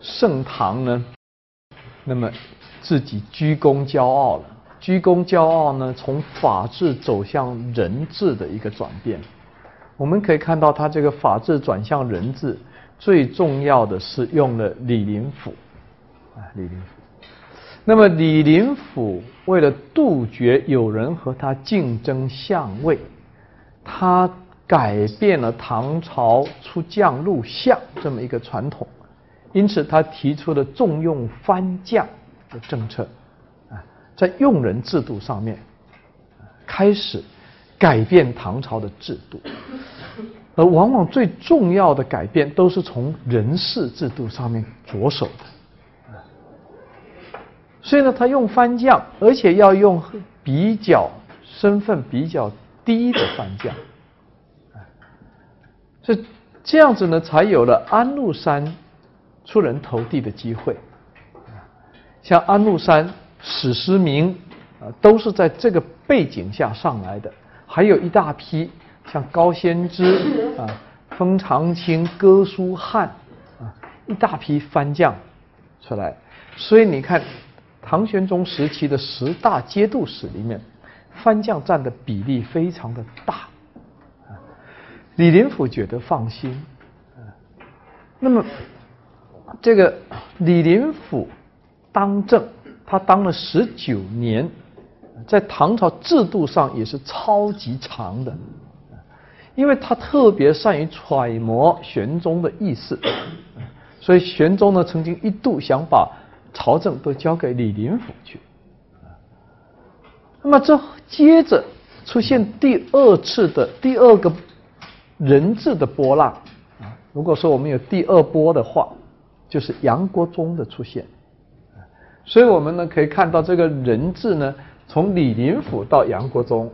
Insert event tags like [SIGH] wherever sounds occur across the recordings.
盛唐呢，那么自己居功骄傲了。居功骄傲呢，从法治走向人治的一个转变。我们可以看到，他这个法治转向人治，最重要的是用了李林甫，啊，李林甫。那么李林甫为了杜绝有人和他竞争相位，他改变了唐朝出将入相这么一个传统，因此他提出了重用藩将的政策。啊在用人制度上面，开始改变唐朝的制度，而往往最重要的改变都是从人事制度上面着手的。所以呢，他用藩将，而且要用比较身份比较低的藩将，所以这样子呢，才有了安禄山出人头地的机会。像安禄山。史思明啊，都是在这个背景下上来的，还有一大批像高仙芝啊、封长清、哥舒翰啊，一大批藩将出来。所以你看，唐玄宗时期的十大节度使里面，藩将占的比例非常的大。李林甫觉得放心。那么这个李林甫当政。他当了十九年，在唐朝制度上也是超级长的，因为他特别善于揣摩玄宗的意思，所以玄宗呢曾经一度想把朝政都交给李林甫去。那么这接着出现第二次的第二个人质的波浪，如果说我们有第二波的话，就是杨国忠的出现。所以我们呢可以看到这个人质呢，从李林甫到杨国忠，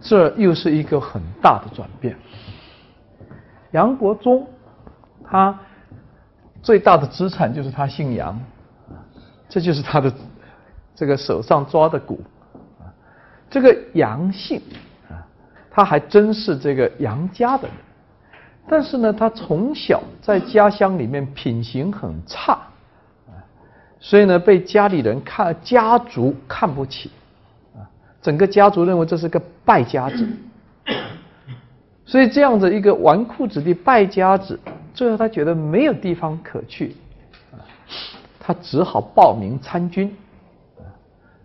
这又是一个很大的转变。杨国忠他最大的资产就是他姓杨。这就是他的这个手上抓的鼓啊，这个杨姓啊，他还真是这个杨家的人，但是呢，他从小在家乡里面品行很差，所以呢，被家里人看家族看不起。啊，整个家族认为这是个败家子，所以这样的一个纨绔子弟、败家子，最后他觉得没有地方可去。他只好报名参军，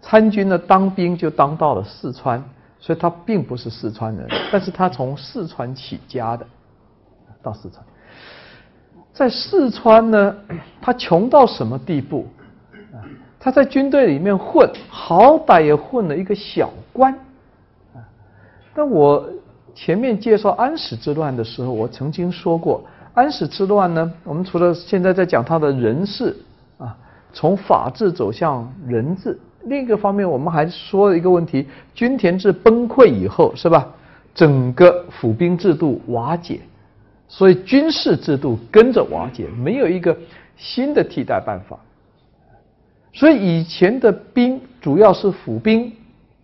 参军呢，当兵就当到了四川，所以他并不是四川人，但是他从四川起家的，到四川，在四川呢，他穷到什么地步？他在军队里面混，好歹也混了一个小官。但我前面介绍安史之乱的时候，我曾经说过，安史之乱呢，我们除了现在在讲他的人事啊。从法治走向人治，另一个方面，我们还说了一个问题：均田制崩溃以后，是吧？整个府兵制度瓦解，所以军事制度跟着瓦解，没有一个新的替代办法。所以以前的兵主要是府兵，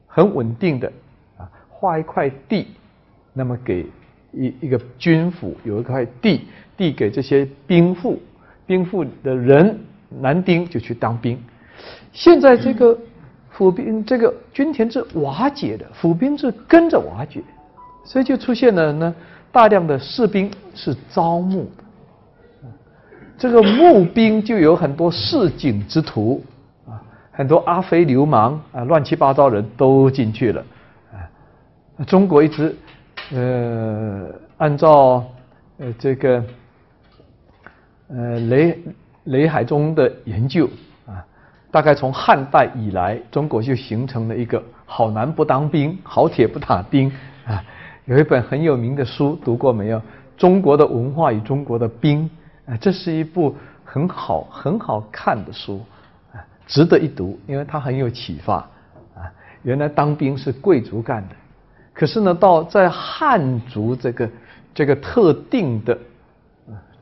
很稳定的啊，划一块地，那么给一一个军府有一块地，地给这些兵户，兵户的人。男丁就去当兵，现在这个府兵这个均田制瓦解的，府兵制跟着瓦解，所以就出现了呢大量的士兵是招募的，这个募兵就有很多市井之徒啊，很多阿非流氓啊，乱七八糟人都进去了啊。中国一直呃按照呃这个呃雷。雷海中的研究啊，大概从汉代以来，中国就形成了一个“好男不当兵，好铁不打钉” [LAUGHS] 啊。有一本很有名的书，读过没有？《中国的文化与中国的兵》啊，这是一部很好很好看的书啊，值得一读，因为它很有启发啊。原来当兵是贵族干的，可是呢，到在汉族这个这个特定的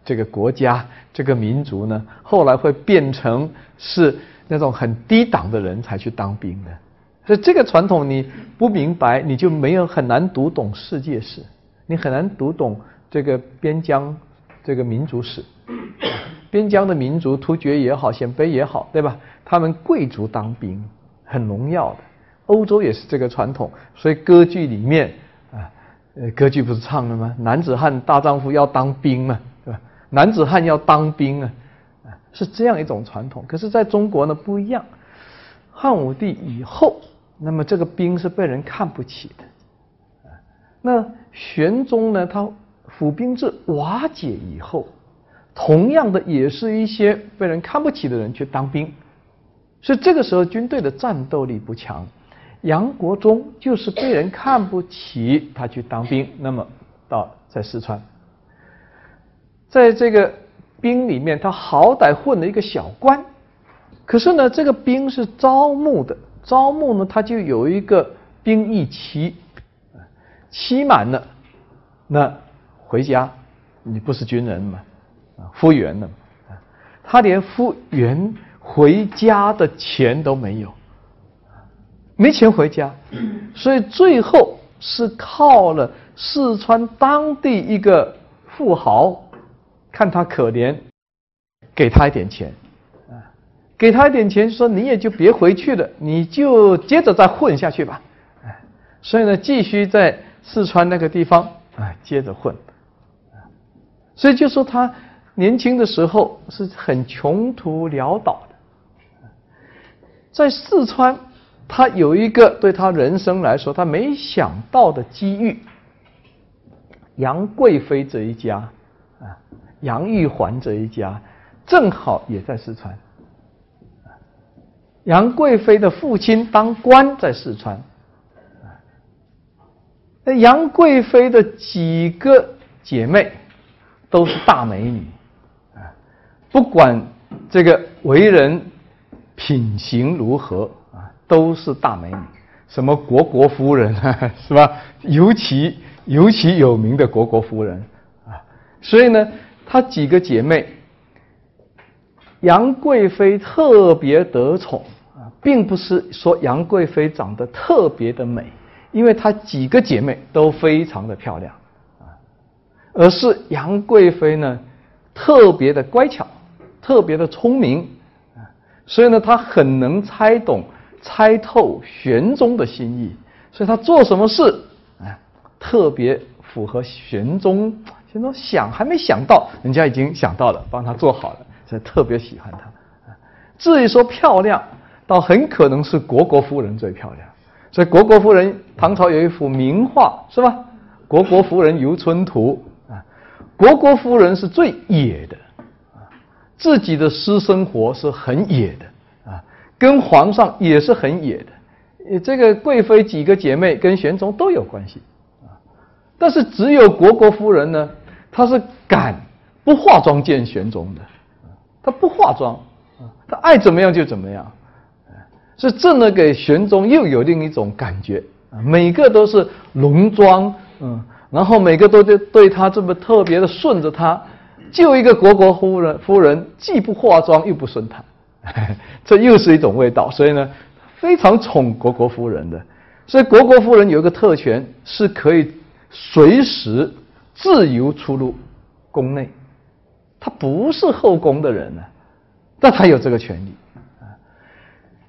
这个国家、这个民族呢，后来会变成是那种很低档的人才去当兵的。所以这个传统你不明白，你就没有很难读懂世界史，你很难读懂这个边疆这个民族史。边疆的民族，突厥也好，鲜卑也好，对吧？他们贵族当兵很荣耀的。欧洲也是这个传统，所以歌剧里面啊，呃，歌剧不是唱了吗？男子汉大丈夫要当兵嘛，对吧？男子汉要当兵啊，啊，是这样一种传统。可是在中国呢不一样，汉武帝以后，那么这个兵是被人看不起的，那玄宗呢，他府兵制瓦解以后，同样的也是一些被人看不起的人去当兵，所以这个时候军队的战斗力不强。杨国忠就是被人看不起，他去当兵，那么到在四川，在这个兵里面，他好歹混了一个小官，可是呢，这个兵是招募的，招募呢，他就有一个兵役期，期满了，那回家，你不是军人嘛，啊，复员了，他连复员回家的钱都没有。没钱回家，所以最后是靠了四川当地一个富豪，看他可怜，给他一点钱，啊，给他一点钱，说你也就别回去了，你就接着再混下去吧，哎，所以呢，继续在四川那个地方啊，接着混，所以就说他年轻的时候是很穷途潦倒的，在四川。他有一个对他人生来说他没想到的机遇，杨贵妃这一家啊，杨玉环这一家正好也在四川。杨贵妃的父亲当官在四川，那杨贵妃的几个姐妹都是大美女啊，不管这个为人品行如何。都是大美女，什么国国夫人啊，[LAUGHS] 是吧？尤其尤其有名的国国夫人啊，所以呢，她几个姐妹，杨贵妃特别得宠啊，并不是说杨贵妃长得特别的美，因为她几个姐妹都非常的漂亮啊，而是杨贵妃呢特别的乖巧，特别的聪明啊，所以呢，她很能猜懂。猜透玄宗的心意，所以他做什么事，啊，特别符合玄宗。玄宗想还没想到，人家已经想到了，帮他做好了，所以特别喜欢他。至于说漂亮，倒很可能是虢国夫人最漂亮。所以虢国夫人，唐朝有一幅名画，是吧？《虢国夫人游春图》啊，虢国夫人是最野的，啊，自己的私生活是很野的。跟皇上也是很野的，这个贵妃几个姐妹跟玄宗都有关系。啊，但是只有虢国夫人呢，她是敢不化妆见玄宗的，她不化妆，她爱怎么样就怎么样，是这呢给玄宗又有另一种感觉。啊，每个都是浓妆，嗯，然后每个都对对他这么特别的顺着他，就一个虢国夫人夫人既不化妆又不顺他。[LAUGHS] 这又是一种味道，所以呢，非常宠虢国夫人的。所以虢国夫人有一个特权，是可以随时自由出入宫内。她不是后宫的人呢，但她有这个权利。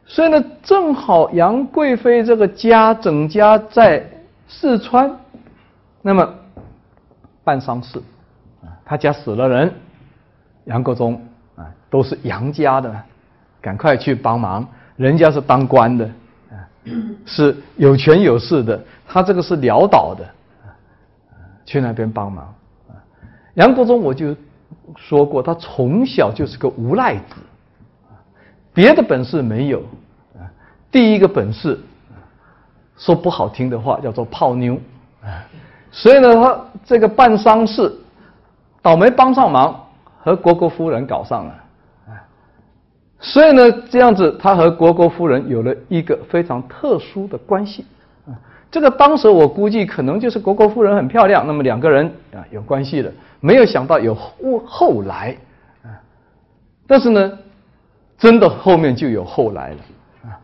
所以呢，正好杨贵妃这个家整家在四川，那么办丧事，啊，他家死了人，杨国忠啊，都是杨家的。赶快去帮忙，人家是当官的，啊，[CLEARS THROAT] 是有权有势的，他这个是潦倒的，啊，去那边帮忙。啊，杨国忠我就说过，他从小就是个无赖子，别的本事没有，啊，第一个本事，说不好听的话叫做泡妞，啊，所以呢，他这个办丧事，倒霉帮上忙，和国国夫人搞上了。所以呢，这样子，他和虢国夫人有了一个非常特殊的关系，啊，这个当时我估计可能就是国国夫人很漂亮，那么两个人啊有关系了。没有想到有后后来啊，但是呢，真的后面就有后来了啊。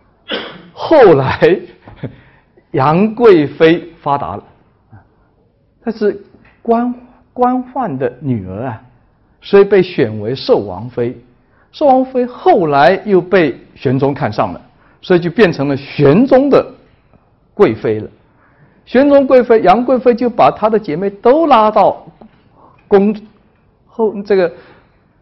后来杨贵妃发达了啊，她是官官宦的女儿啊，所以被选为寿王妃。寿王妃后来又被玄宗看上了，所以就变成了玄宗的贵妃了。玄宗贵妃杨贵妃就把她的姐妹都拉到宫后这个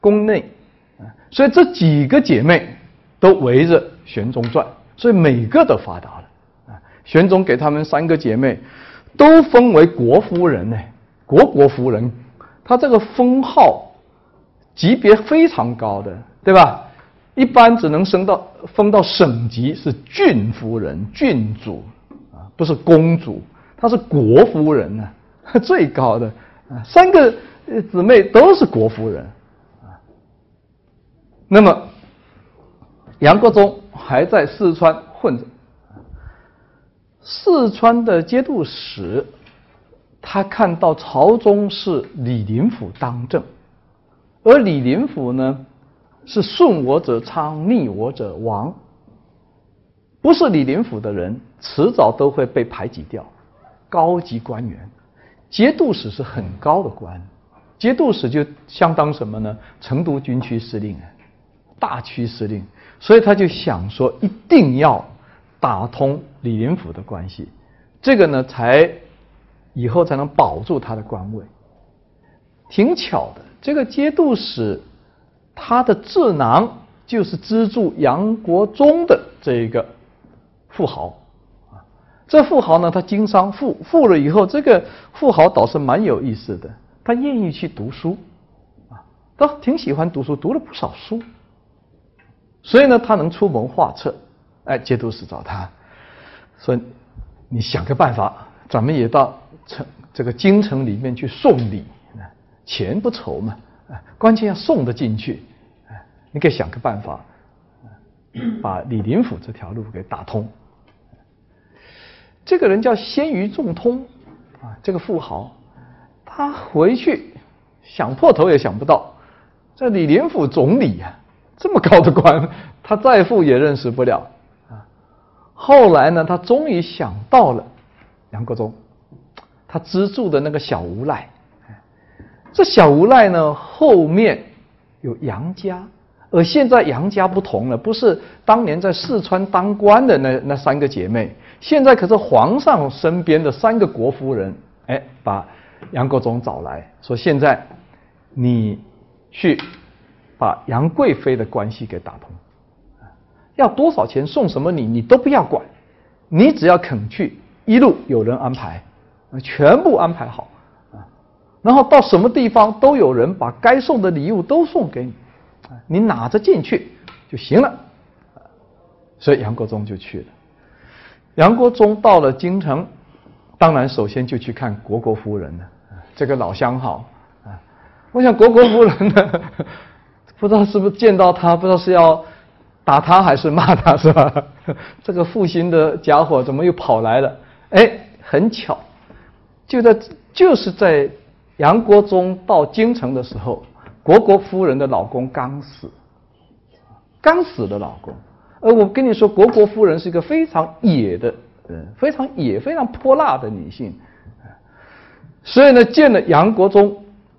宫内啊，所以这几个姐妹都围着玄宗转，所以每个都发达了啊。玄宗给他们三个姐妹都封为国夫人呢，国国夫人，她这个封号级别非常高的，对吧？一般只能升到封到省级是郡夫人、郡主啊，不是公主。她是国夫人呢，[LAUGHS] 最高的啊，三个姊妹都是国夫人啊。那么杨国忠还在四川混着，四川的节度使，他看到朝中是李林甫当政，而李林甫呢是顺我者昌，逆我者亡，不是李林甫的人，迟早都会被排挤掉。高级官员，节度使是很高的官，节度使就相当什么呢？成都军区司令，大区司令，所以他就想说，一定要打通李林甫的关系，这个呢，才以后才能保住他的官位。挺巧的，这个节度使他的智囊就是资助杨国忠的这一个富豪。啊这富豪呢，他经商富富了以后，这个富豪倒是蛮有意思的，他愿意去读书，啊，他挺喜欢读书，读了不少书，所以呢，他能出谋划策。哎，节度使找他说：“你想个办法，咱们也到城这个京城里面去送礼，钱不愁嘛，啊，关键要送得进去，你可以想个办法，[COUGHS] 把李林甫这条路给打通。”这个人叫鲜于仲通，啊，这个富豪，他回去想破头也想不到，这李林甫总理呀，这么高的官，他再富也认识不了啊。后来呢，他终于想到了杨国忠，他资助的那个小无赖，这小无赖呢后面有杨家，而现在杨家不同了，不是当年在四川当官的那那三个姐妹。现在可是皇上身边的三个国夫人，哎，把杨国忠找来说：“现在你去把杨贵妃的关系给打通，要多少钱送什么礼，你都不要管，你只要肯去，一路有人安排，全部安排好啊。然后到什么地方都有人把该送的礼物都送给你，你拿着进去就行了。所以杨国忠就去了。”杨国忠到了京城，当然首先就去看国国夫人了。这个老相好啊，我想国国夫人呢，[LAUGHS] 不知道是不是见到他，不知道是要打他还是骂他，是吧？[LAUGHS] 这个负心的家伙怎么又跑来了？哎，很巧，就在就是在杨国忠到京城的时候，国国夫人的老公刚死，刚死的老公。而我跟你说，国国夫人是一个非常野的人，非常野、非常泼辣的女性，所以呢，见了杨国忠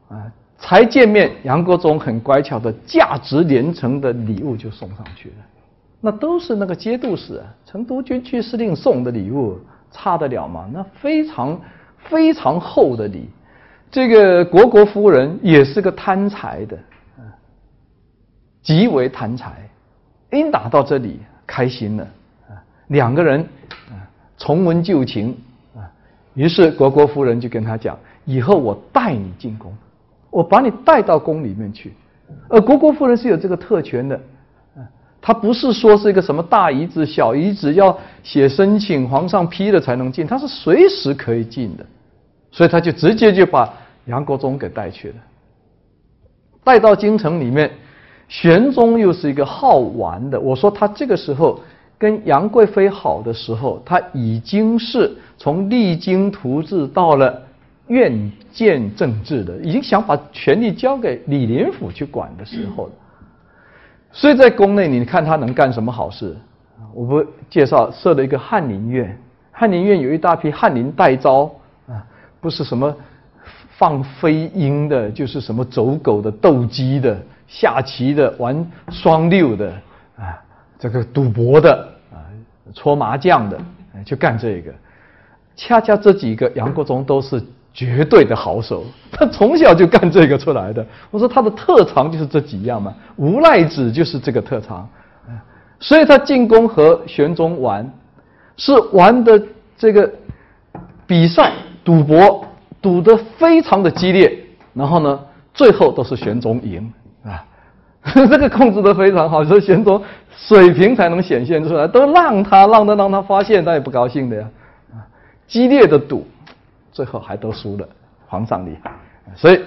啊，才见面，杨国忠很乖巧的，价值连城的礼物就送上去了。那都是那个节度使、成都军区司令送的礼物，差得了吗？那非常非常厚的礼。这个国国夫人也是个贪财的，极为贪财。一打到这里，开心了啊！两个人啊，重温旧情啊。于是国国夫人就跟他讲：“以后我带你进宫，我把你带到宫里面去。”而国国夫人是有这个特权的，啊，她不是说是一个什么大姨子、小姨子要写申请，皇上批了才能进，她是随时可以进的。所以他就直接就把杨国忠给带去了，带到京城里面。玄宗又是一个好玩的，我说他这个时候跟杨贵妃好的时候，他已经是从励精图治到了院见政治的，已经想把权力交给李林甫去管的时候了。所以在宫内，你看他能干什么好事？我不介绍设了一个翰林院，翰林院有一大批翰林待招，不是什么放飞鹰的，就是什么走狗的、斗鸡的、下棋的、玩双六的啊。这个赌博的啊，搓麻将的，就干这个。恰恰这几个杨国忠都是绝对的好手，[LAUGHS] 他从小就干这个出来的。我说他的特长就是这几样嘛，无赖子就是这个特长。所以他进宫和玄宗玩，是玩的这个比赛赌博，赌得非常的激烈，然后呢，最后都是玄宗赢啊。[LAUGHS] 这个控制的非常好，所以玄宗水平才能显现出来。都让他让他让他发现，他也不高兴的呀。啊，激烈的赌，最后还都输了。皇上厉害，所以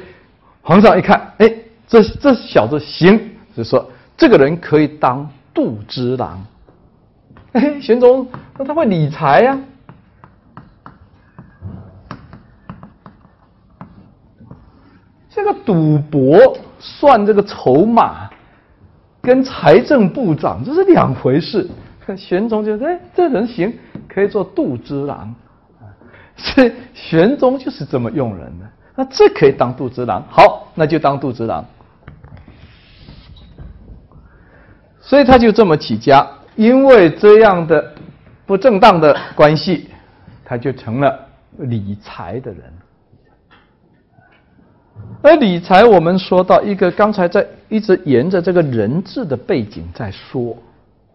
皇上一看，哎，这这小子行，就说这个人可以当度之郎。[LAUGHS] 哎，玄宗那他会理财呀。这个赌博。算这个筹码，跟财政部长这是两回事。[LAUGHS] 玄宗觉得，哎，这人行，可以做度之郎。[LAUGHS] 所以玄宗就是这么用人的。那这可以当度之郎，好，那就当度之郎。所以他就这么起家，因为这样的不正当的关系，他就成了理财的人。而理财，我们说到一个，刚才在一直沿着这个人质的背景在说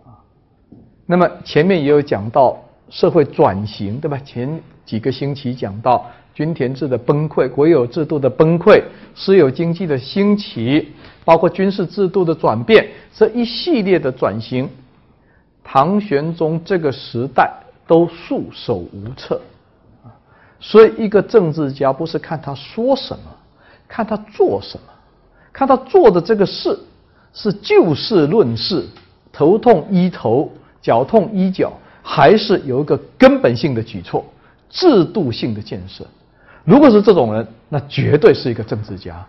啊。那么前面也有讲到社会转型，对吧？前几个星期讲到均田制的崩溃、国有制度的崩溃、私有经济的兴起，包括军事制度的转变，这一系列的转型，唐玄宗这个时代都束手无策啊。所以，一个政治家不是看他说什么。看他做什么，看他做的这个事是就事论事，头痛医头，脚痛医脚，还是有一个根本性的举措、制度性的建设。如果是这种人，那绝对是一个政治家，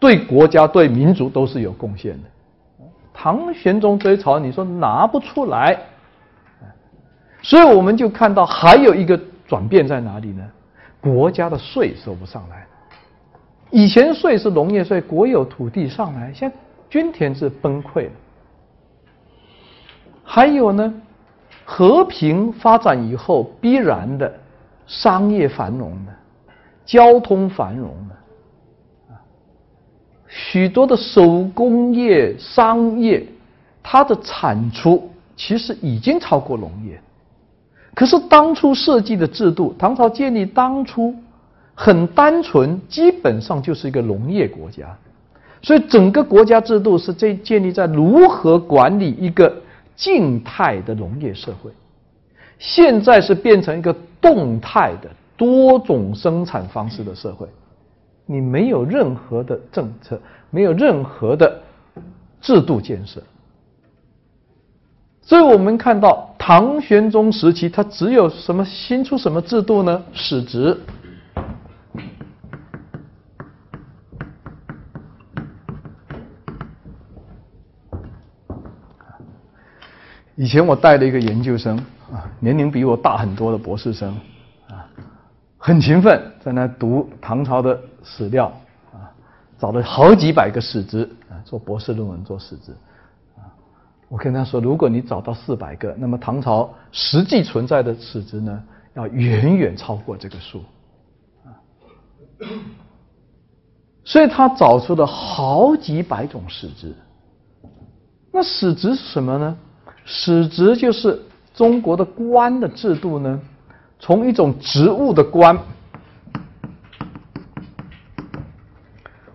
对国家、对民族都是有贡献的。唐玄宗这一朝，你说拿不出来，所以我们就看到还有一个转变在哪里呢？国家的税收不上来。以前税是农业税，国有土地上来，现在均田制崩溃了。还有呢，和平发展以后必然的商业繁荣的，交通繁荣的，啊，许多的手工业、商业，它的产出其实已经超过农业。可是当初设计的制度，唐朝建立当初。很单纯，基本上就是一个农业国家，所以整个国家制度是这建立在如何管理一个静态的农业社会。现在是变成一个动态的多种生产方式的社会，你没有任何的政策，没有任何的制度建设，所以我们看到唐玄宗时期，他只有什么新出什么制度呢？史职。以前我带了一个研究生啊，年龄比我大很多的博士生啊，很勤奋，在那读唐朝的史料啊，找了好几百个史职啊，做博士论文做史职啊。我跟他说，如果你找到四百个，那么唐朝实际存在的史职呢，要远远超过这个数啊。所以他找出了好几百种史职。那史职是什么呢？史职就是中国的官的制度呢，从一种职务的官，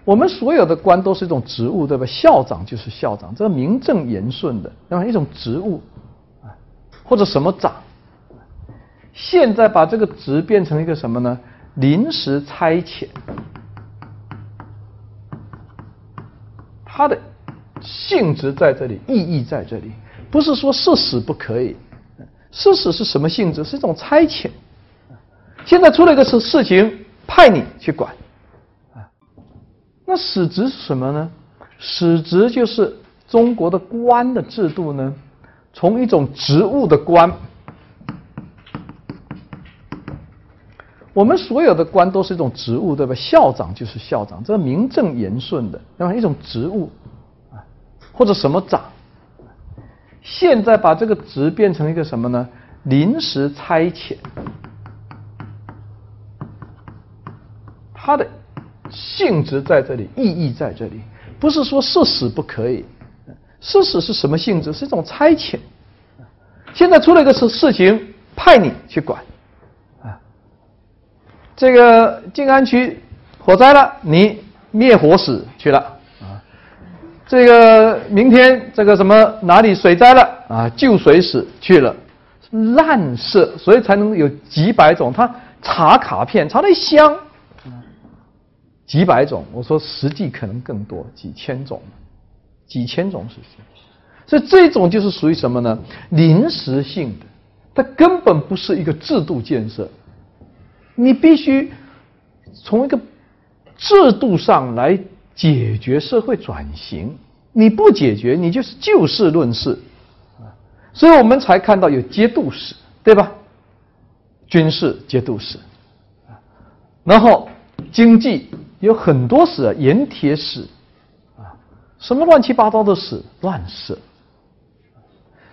我们所有的官都是一种职务，对吧？校长就是校长，这个名正言顺的，那么一种职务，或者什么长。现在把这个职变成一个什么呢？临时差遣，它的性质在这里，意义在这里。不是说是死不可以，是死是什么性质？是一种差遣。现在出了一个事事情，派你去管，啊，那史职是什么呢？史职就是中国的官的制度呢，从一种职务的官。我们所有的官都是一种职务，对吧？校长就是校长，这是名正言顺的，那么一种职务啊，或者什么长。现在把这个职变成一个什么呢？临时差遣，它的性质在这里，意义在这里，不是说是死不可以，是死是什么性质？是一种差遣。现在出了一个事事情，派你去管啊。这个静安区火灾了，你灭火使去了。这个明天这个什么哪里水灾了啊？救水使去了，滥设，所以才能有几百种。他查卡片查了一箱，几百种。我说实际可能更多，几千种，几千种事情。所以这种就是属于什么呢？临时性的，它根本不是一个制度建设。你必须从一个制度上来解决社会转型，你不解决，你就是就事论事啊。所以我们才看到有节度使，对吧？军事节度使，然后经济有很多使，盐铁使啊，什么乱七八糟的使乱设，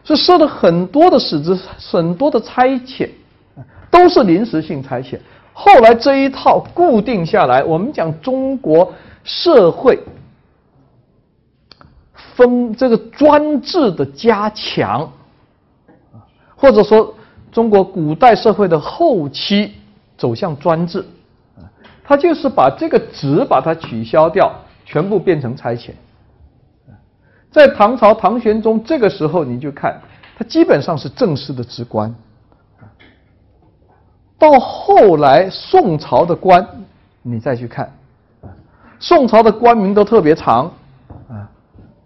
所以设了很多的使之，很多的差遣，都是临时性差遣。后来这一套固定下来，我们讲中国社会分这个专制的加强，或者说中国古代社会的后期走向专制，它就是把这个职把它取消掉，全部变成差遣。在唐朝唐玄宗这个时候，你就看他基本上是正式的职官。到后来，宋朝的官，你再去看，宋朝的官名都特别长，啊，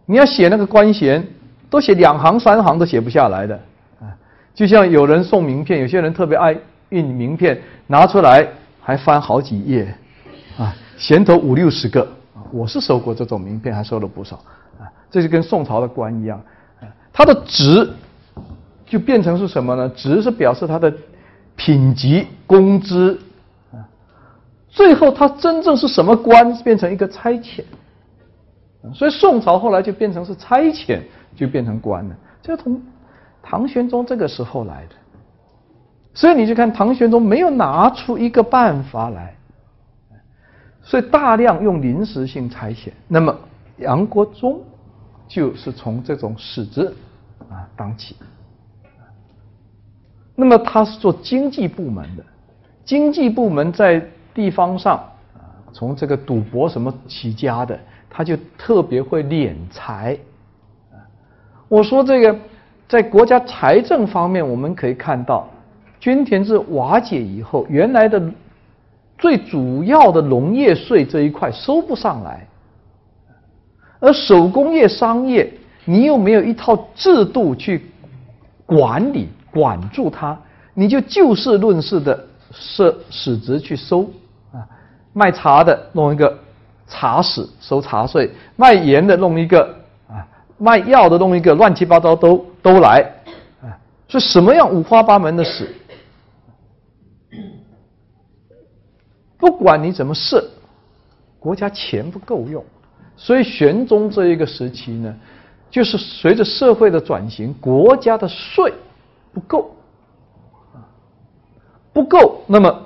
你要写那个官衔，都写两行三行都写不下来的，啊，就像有人送名片，有些人特别爱印名片，拿出来还翻好几页，啊，衔头五六十个，我是收过这种名片，还收了不少，啊，这就跟宋朝的官一样，啊，他的职就变成是什么呢？职是表示他的。品级、工资，啊，最后他真正是什么官？变成一个差遣，所以宋朝后来就变成是差遣，就变成官了。这从唐玄宗这个时候来的，所以你就看唐玄宗没有拿出一个办法来，所以大量用临时性差遣。那么杨国忠就是从这种使职啊当起。那么他是做经济部门的，经济部门在地方上啊，从这个赌博什么起家的，他就特别会敛财。我说这个在国家财政方面，我们可以看到，均田制瓦解以后，原来的最主要的农业税这一块收不上来，而手工业商业，你又没有一套制度去管理。管住它，你就就事论事的设使职去收，卖茶的弄一个茶使收茶税，卖盐的弄一个啊，卖药的弄一个，乱七八糟都都来啊，所以什么样五花八门的使，不管你怎么设，国家钱不够用，所以玄宗这一个时期呢，就是随着社会的转型，国家的税。不够，不够。那么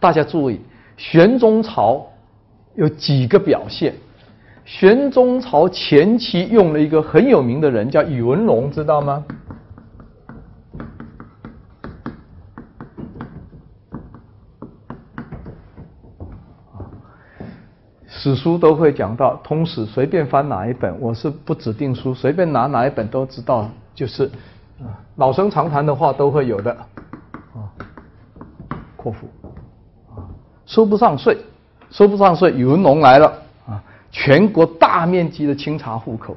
大家注意，玄宗朝有几个表现？玄宗朝前期用了一个很有名的人，叫宇文龙，知道吗？史书都会讲到，通史随便翻哪一本，我是不指定书，随便拿哪一本都知道，就是。老生常谈的话都会有的，啊，括弧，收不上税，收不上税，宇文龙来了，啊，全国大面积的清查户口，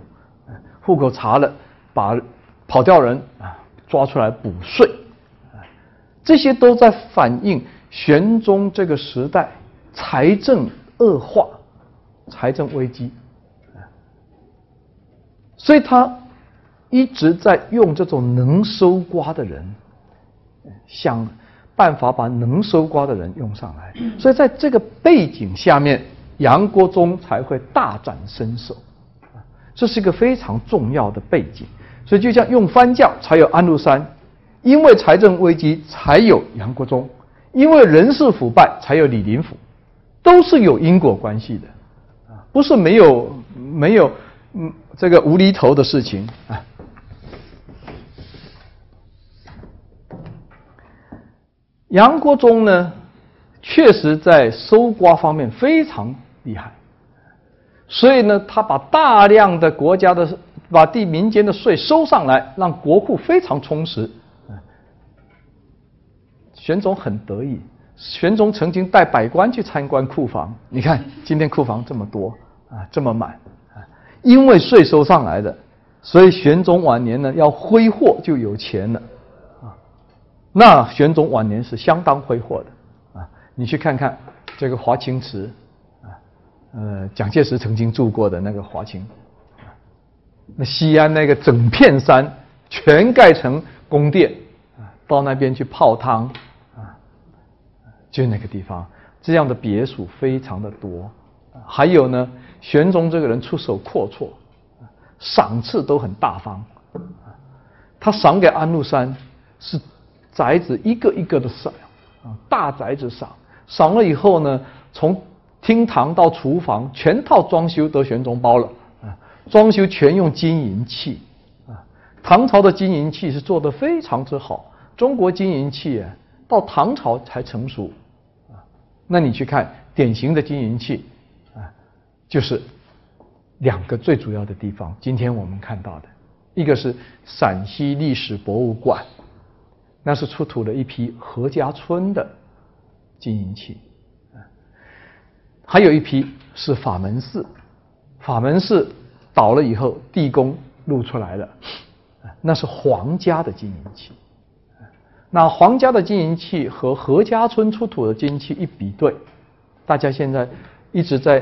户口查了，把跑掉人啊抓出来补税，这些都在反映玄宗这个时代财政恶化、财政危机，所以他一直在用这种能收刮的人，想办法把能收刮的人用上来，所以在这个背景下面。杨国忠才会大展身手，这是一个非常重要的背景。所以，就像用藩教才有安禄山，因为财政危机才有杨国忠，因为人事腐败才有李林甫，都是有因果关系的，不是没有没有嗯这个无厘头的事情啊。杨国忠呢，确实在收刮方面非常。厉害，所以呢，他把大量的国家的、把地民间的税收上来，让国库非常充实。玄宗很得意，玄宗曾经带百官去参观库房，你看今天库房这么多啊，这么满啊，因为税收上来的，所以玄宗晚年呢要挥霍就有钱了。那玄宗晚年是相当挥霍的啊，你去看看这个华清池啊。呃，蒋介石曾经住过的那个华清，那西安那个整片山全盖成宫殿，啊，到那边去泡汤，啊，就那个地方，这样的别墅非常的多。还有呢，玄宗这个人出手阔绰，赏赐都很大方，他赏给安禄山是宅子一个一个的赏，啊，大宅子赏，赏了以后呢，从厅堂到厨房，全套装修都玄宗包了啊！装修全用金银器啊！唐朝的金银器是做的非常之好，中国金银器啊，到唐朝才成熟啊。那你去看典型的金银器啊，就是两个最主要的地方。今天我们看到的，一个是陕西历史博物馆，那是出土了一批何家村的金银器。还有一批是法门寺，法门寺倒了以后，地宫露出来了，那是皇家的金银器。那皇家的金银器和何家村出土的金银器一比对，大家现在一直在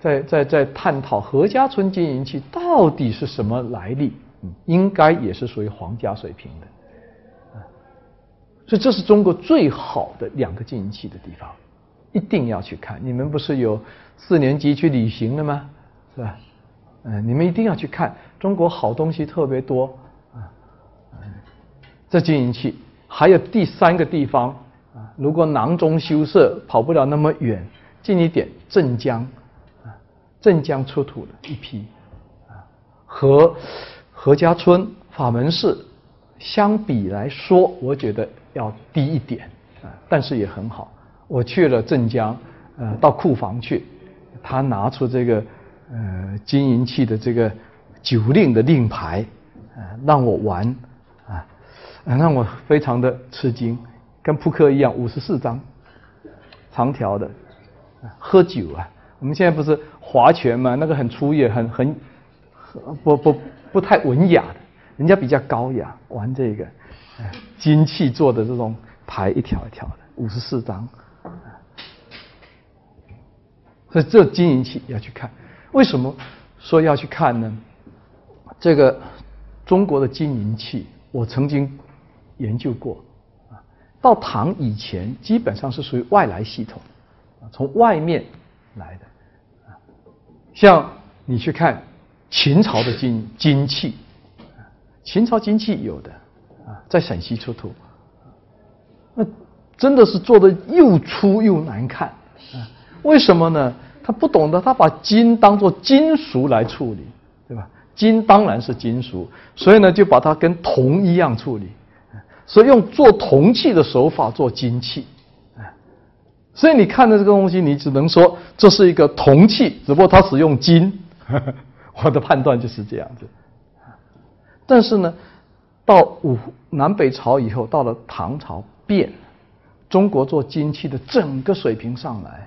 在在在探讨何家村金银器到底是什么来历，嗯应该也是属于皇家水平的。所以这是中国最好的两个金银器的地方。一定要去看！你们不是有四年级去旅行了吗？是吧？嗯，你们一定要去看，中国好东西特别多啊！这金银器还有第三个地方啊，如果囊中羞涩，跑不了那么远，近一点，镇江啊，镇江出土了一批啊，和何家村法门寺相比来说，我觉得要低一点啊，但是也很好。我去了镇江，呃，到库房去，他拿出这个呃金银器的这个酒令的令牌，呃，让我玩，啊，让我非常的吃惊，跟扑克一样，五十四张，长条的，喝酒啊，我们现在不是划拳嘛，那个很粗野，很很不不不太文雅的，人家比较高雅，玩这个，[LAUGHS] 金器做的这种牌，一条一条的，五十四张。所以这金银器要去看，为什么说要去看呢？这个中国的金银器，我曾经研究过。到唐以前，基本上是属于外来系统，从外面来的。像你去看秦朝的金金器，秦朝金器有的，在陕西出土，那真的是做的又粗又难看。为什么呢？他不懂得，他把金当做金属来处理，对吧？金当然是金属，所以呢，就把它跟铜一样处理，所以用做铜器的手法做金器，所以你看的这个东西，你只能说这是一个铜器，只不过它使用金，[LAUGHS] 我的判断就是这样子。但是呢，到五南北朝以后，到了唐朝变，中国做金器的整个水平上来。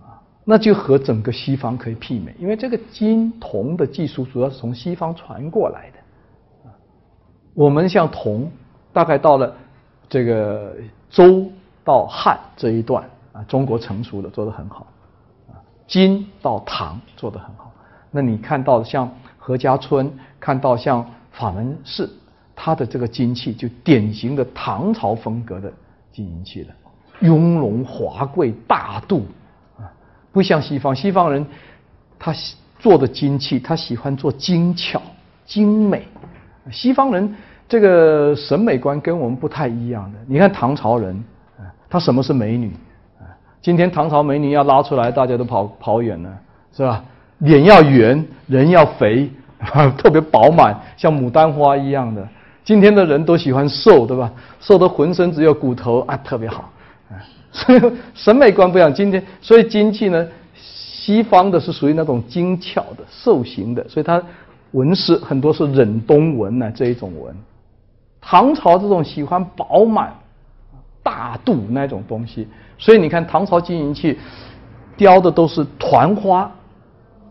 啊那就和整个西方可以媲美，因为这个金铜的技术主要是从西方传过来的，我们像铜，大概到了这个周到汉这一段啊，中国成熟的做得很好。啊，金到唐做得很好。那你看到像何家村，看到像法门寺，它的这个金器就典型的唐朝风格的金银器了，雍容华贵、大度啊，不像西方西方人，他做的金器，他喜欢做精巧、精美。西方人这个审美观跟我们不太一样的。你看唐朝人，他什么是美女？今天唐朝美女要拉出来，大家都跑跑远了，是吧？脸要圆，人要肥，[LAUGHS] 特别饱满，像牡丹花一样的。今天的人都喜欢瘦，对吧？瘦的浑身只有骨头啊，特别好。[LAUGHS] 所以审美观不一样。今天，所以金器呢，西方的是属于那种精巧的、瘦型的，所以它。纹饰很多是忍冬纹呢这一种纹，唐朝这种喜欢饱满、大度那种东西，所以你看唐朝金银器雕的都是团花、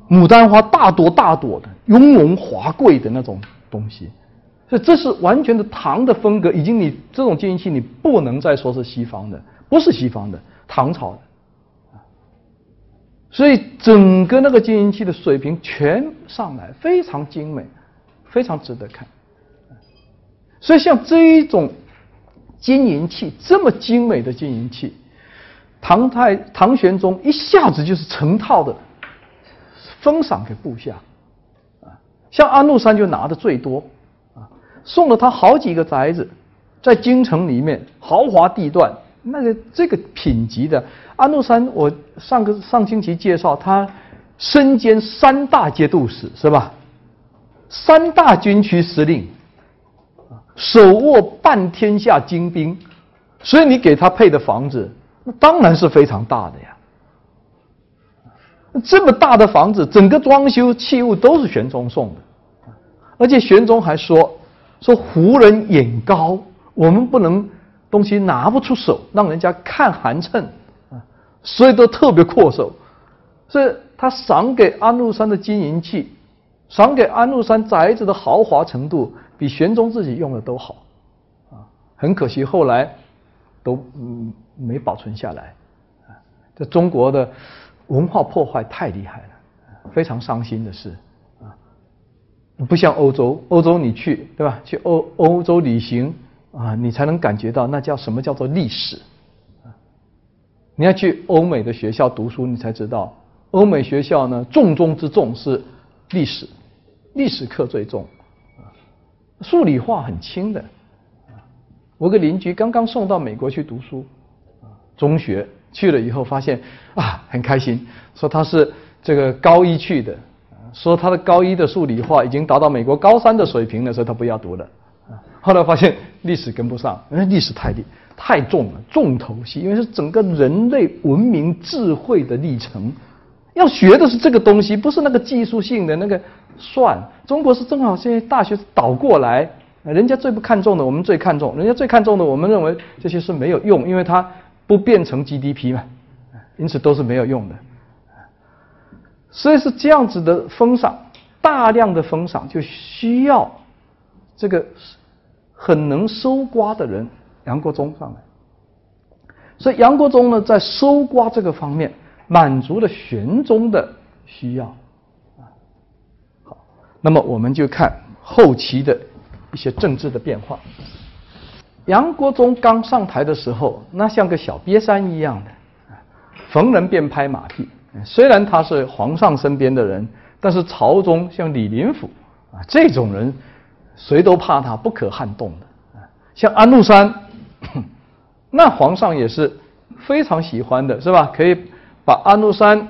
牡丹花大朵大朵的雍容华贵的那种东西，所以这是完全的唐的风格。已经你这种金银器你不能再说是西方的，不是西方的，唐朝的。所以整个那个金银器的水平全上来，非常精美，非常值得看。所以像这一种金银器这么精美的金银器，唐太唐玄宗一下子就是成套的封赏给部下，啊，像安禄山就拿的最多，送了他好几个宅子，在京城里面豪华地段，那个这个品级的。安禄山，我上个上星期介绍他身兼三大节度使，是吧？三大军区司令，手握半天下精兵，所以你给他配的房子，那当然是非常大的呀。这么大的房子，整个装修器物都是玄宗送的，而且玄宗还说说胡人眼高，我们不能东西拿不出手，让人家看寒碜啊。所以都特别阔手，所以他赏给安禄山的金银器，赏给安禄山宅子的豪华程度，比玄宗自己用的都好，啊，很可惜后来都嗯没保存下来，啊，这中国的文化破坏太厉害了，非常伤心的事，不像欧洲，欧洲你去对吧？去欧欧洲旅行啊，你才能感觉到那叫什么叫做历史。你要去欧美的学校读书，你才知道，欧美学校呢重中之重是历史，历史课最重，数理化很轻的。我个邻居刚刚送到美国去读书，中学去了以后发现啊很开心，说他是这个高一去的，说他的高一的数理化已经达到美国高三的水平的时候他不要读了。后来发现历史跟不上，因为历史太厉。太重了，重头戏，因为是整个人类文明智慧的历程，要学的是这个东西，不是那个技术性的那个算。中国是正好现在大学倒过来，人家最不看重的，我们最看重；人家最看重的，我们认为这些是没有用，因为它不变成 GDP 嘛，因此都是没有用的。所以是这样子的封赏，大量的封赏就需要这个很能收刮的人。杨国忠上来，所以杨国忠呢，在收刮这个方面满足了玄宗的需要。好，那么我们就看后期的一些政治的变化。杨国忠刚上台的时候，那像个小瘪三一样的，逢人便拍马屁。虽然他是皇上身边的人，但是朝中像李林甫啊这种人，谁都怕他，不可撼动的。像安禄山。那皇上也是非常喜欢的，是吧？可以把安禄山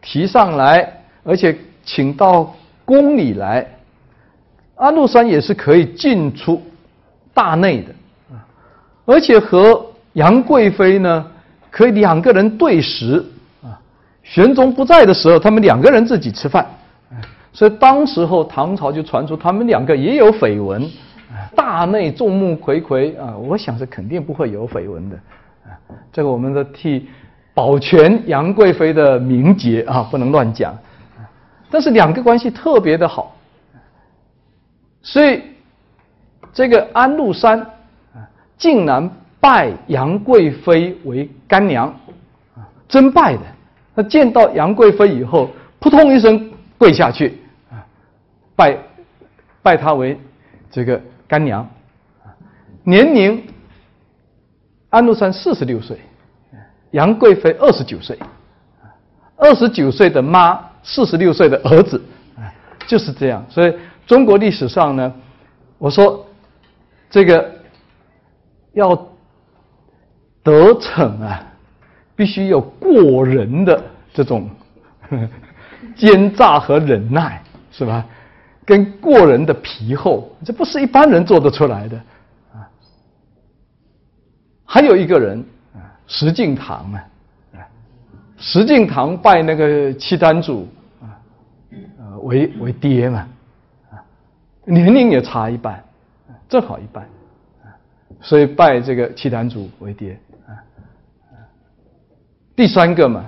提上来，而且请到宫里来。安禄山也是可以进出大内的，而且和杨贵妃呢，可以两个人对食。玄宗不在的时候，他们两个人自己吃饭，所以当时候唐朝就传出他们两个也有绯闻。大内众目睽睽啊，我想是肯定不会有绯闻的。这个我们的替保全杨贵妃的名节啊，不能乱讲。但是两个关系特别的好，所以这个安禄山，竟然拜杨贵妃为干娘，真拜的。他见到杨贵妃以后，扑通一声跪下去，啊，拜拜她为这个干娘。年龄，安禄山四十六岁，杨贵妃二十九岁，二十九岁的妈，四十六岁的儿子，就是这样。所以中国历史上呢，我说这个要得逞啊，必须有过人的这种 [LAUGHS] 奸诈和忍耐，是吧？跟过人的皮厚，这不是一般人做得出来的啊。还有一个人啊，石敬瑭啊，石敬瑭拜那个契丹主啊，呃为为爹嘛，啊，年龄也差一半，正好一半，啊，所以拜这个契丹主为爹。第三个嘛，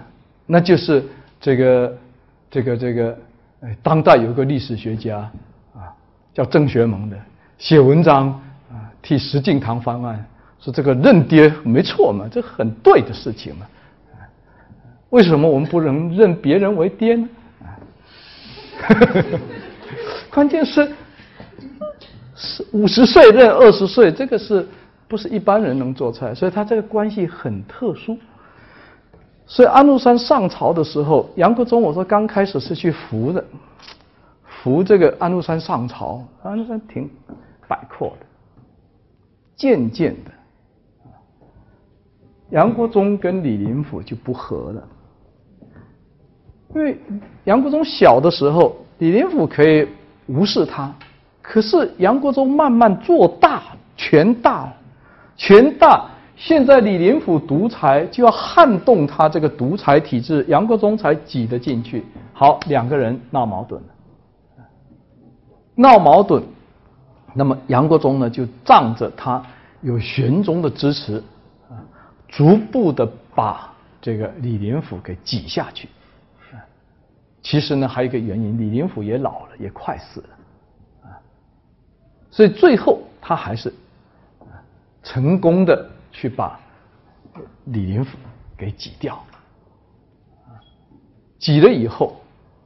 那就是这个这个这个，哎当代有个历史学家啊，叫郑学蒙的，写文章啊，替石敬瑭翻案。说这个认爹没错嘛，这很对的事情嘛。为什么我们不能认别人为爹呢？[LAUGHS] 关键是是五十岁认二十岁，这个是不是一般人能做出来？所以他这个关系很特殊。所以安禄山上朝的时候，杨国忠我说刚开始是去扶的，扶这个安禄山上朝，安禄山挺摆阔的，渐渐的。杨国忠跟李林甫就不和了，因为杨国忠小的时候，李林甫可以无视他，可是杨国忠慢慢做大，权大，权大，现在李林甫独裁就要撼动他这个独裁体制，杨国忠才挤得进去。好，两个人闹矛盾了，闹矛盾，那么杨国忠呢就仗着他有玄宗的支持。逐步的把这个李林甫给挤下去，其实呢还有一个原因，李林甫也老了，也快死了，啊，所以最后他还是成功的去把李林甫给挤掉，挤了以后，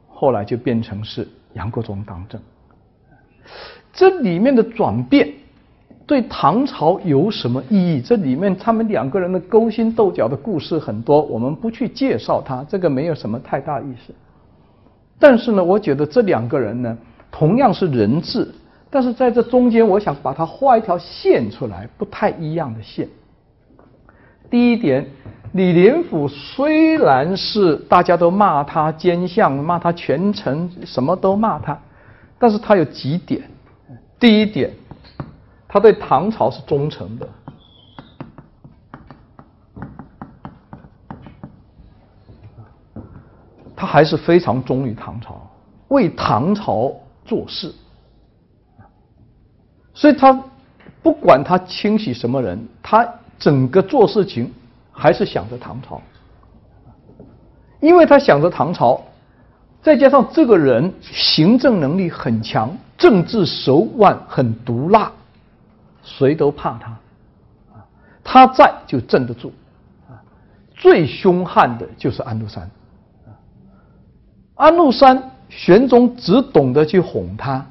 后来就变成是杨国忠当政，这里面的转变。对唐朝有什么意义？这里面他们两个人的勾心斗角的故事很多，我们不去介绍它，这个没有什么太大意思。但是呢，我觉得这两个人呢，同样是人质，但是在这中间，我想把它画一条线出来，不太一样的线。第一点，李林甫虽然是大家都骂他奸相，骂他权臣，什么都骂他，但是他有几点。第一点。他对唐朝是忠诚的，他还是非常忠于唐朝，为唐朝做事，所以他不管他清洗什么人，他整个做事情还是想着唐朝，因为他想着唐朝，再加上这个人行政能力很强，政治手腕很毒辣。谁都怕他，他在就镇得住，最凶悍的就是安禄山，安禄山玄宗只懂得去哄他，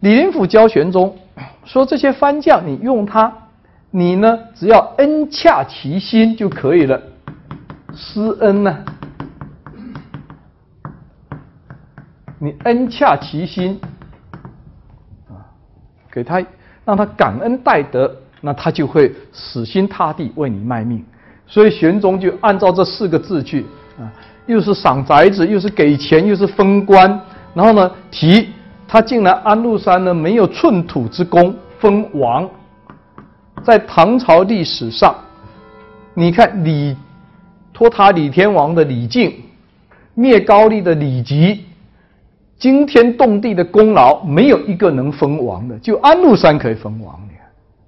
李林甫教玄宗说这些番将你用他，你呢只要恩洽其心就可以了，施恩呢，你恩洽其心啊。给他，让他感恩戴德，那他就会死心塌地为你卖命。所以玄宗就按照这四个字去啊，又是赏宅子，又是给钱，又是封官，然后呢提他竟然安禄山呢没有寸土之功，封王。在唐朝历史上，你看李托塔李天王的李靖，灭高丽的李吉。惊天动地的功劳，没有一个能封王的，就安禄山可以封王。你看，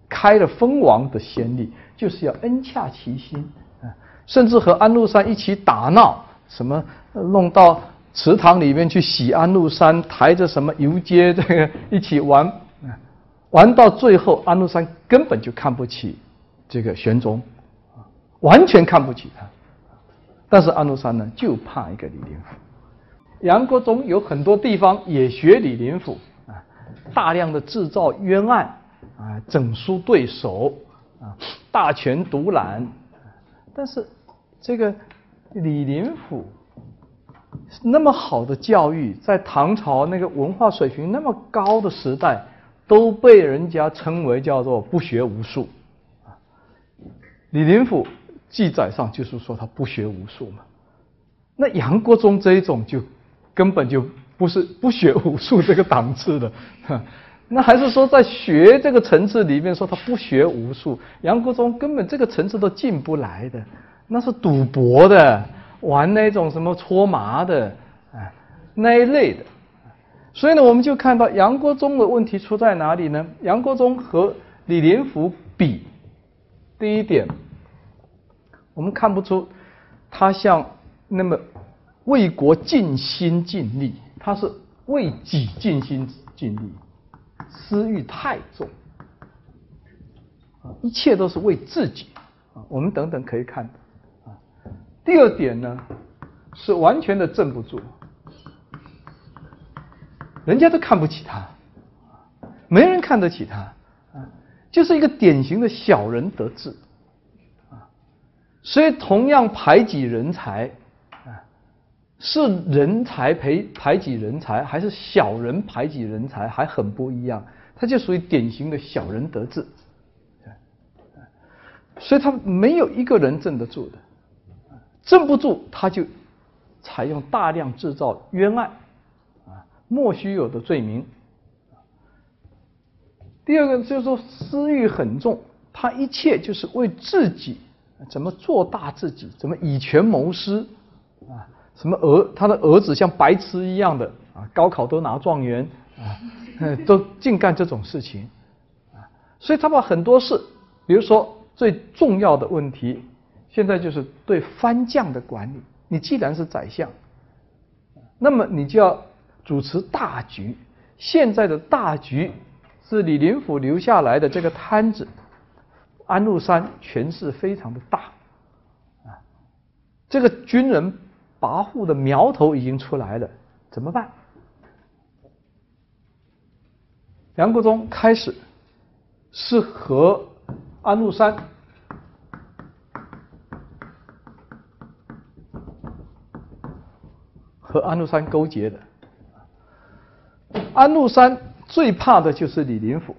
开了封王的先例，就是要恩洽其心啊，甚至和安禄山一起打闹，什么弄到池塘里面去洗安禄山，抬着什么游街这个一起玩，[LAUGHS] 玩到最后，安禄山根本就看不起这个玄宗，完全看不起他。但是安禄山呢，就怕一个李林甫。杨国忠有很多地方也学李林甫啊，大量的制造冤案啊，整肃对手啊，大权独揽。但是这个李林甫。那么好的教育，在唐朝那个文化水平那么高的时代，都被人家称为叫做不学无术。李林甫记载上就是说他不学无术嘛。那杨国忠这一种就根本就不是不学无术这个档次的，[LAUGHS] 那还是说在学这个层次里面说他不学无术，杨国忠根本这个层次都进不来的，那是赌博的。玩那种什么搓麻的，啊，那一类的，所以呢，我们就看到杨国忠的问题出在哪里呢？杨国忠和李林甫比，第一点，我们看不出他像那么为国尽心尽力，他是为己尽心尽力，私欲太重，啊，一切都是为自己，啊，我们等等可以看。第二点呢，是完全的镇不住，人家都看不起他，没人看得起他，啊，就是一个典型的小人得志，啊，所以同样排挤人才，啊，是人才排排挤人才，还是小人排挤人才，还很不一样，他就属于典型的小人得志，所以他没有一个人镇得住的。镇不住，他就采用大量制造冤案，啊，莫须有的罪名。第二个就是说私欲很重，他一切就是为自己，怎么做大自己，怎么以权谋私，啊，什么儿他的儿子像白痴一样的啊，高考都拿状元啊，都净干这种事情，啊，所以他把很多事，比如说最重要的问题。现在就是对藩将的管理。你既然是宰相，那么你就要主持大局。现在的大局是李林甫留下来的这个摊子，安禄山权势非常的大，啊，这个军人跋扈的苗头已经出来了，怎么办？杨国忠开始是和安禄山。和安禄山勾结的，安禄山最怕的就是李林甫。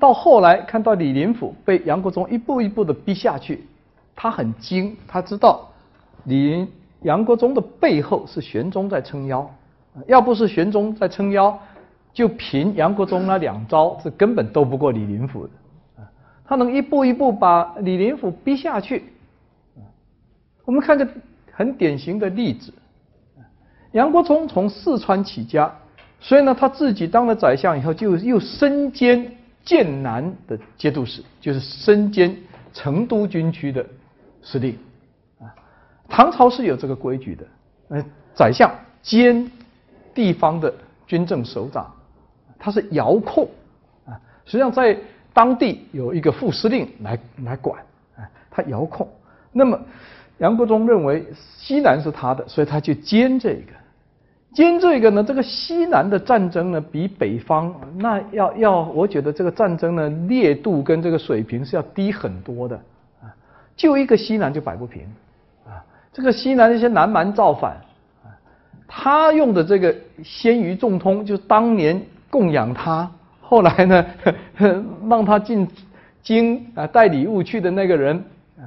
到后来看到李林甫被杨国忠一步一步的逼下去，他很惊，他知道李杨国忠的背后是玄宗在撑腰，要不是玄宗在撑腰，就凭杨国忠那两招是根本斗不过李林甫的。他能一步一步把李林甫逼下去。我们看个很典型的例子。杨国忠从四川起家，所以呢，他自己当了宰相以后，就又身兼剑南的节度使，就是身兼成都军区的司令。啊，唐朝是有这个规矩的，呃，宰相兼地方的军政首长，他是遥控啊，实际上在当地有一个副司令来来管，啊，他遥控。那么杨国忠认为西南是他的，所以他就兼这个。兼这个呢，这个西南的战争呢，比北方那要要，我觉得这个战争呢烈度跟这个水平是要低很多的啊。就一个西南就摆不平啊，这个西南那些南蛮造反啊，他用的这个鲜于众通，就是当年供养他，后来呢 [LAUGHS] 让他进京啊带礼物去的那个人啊，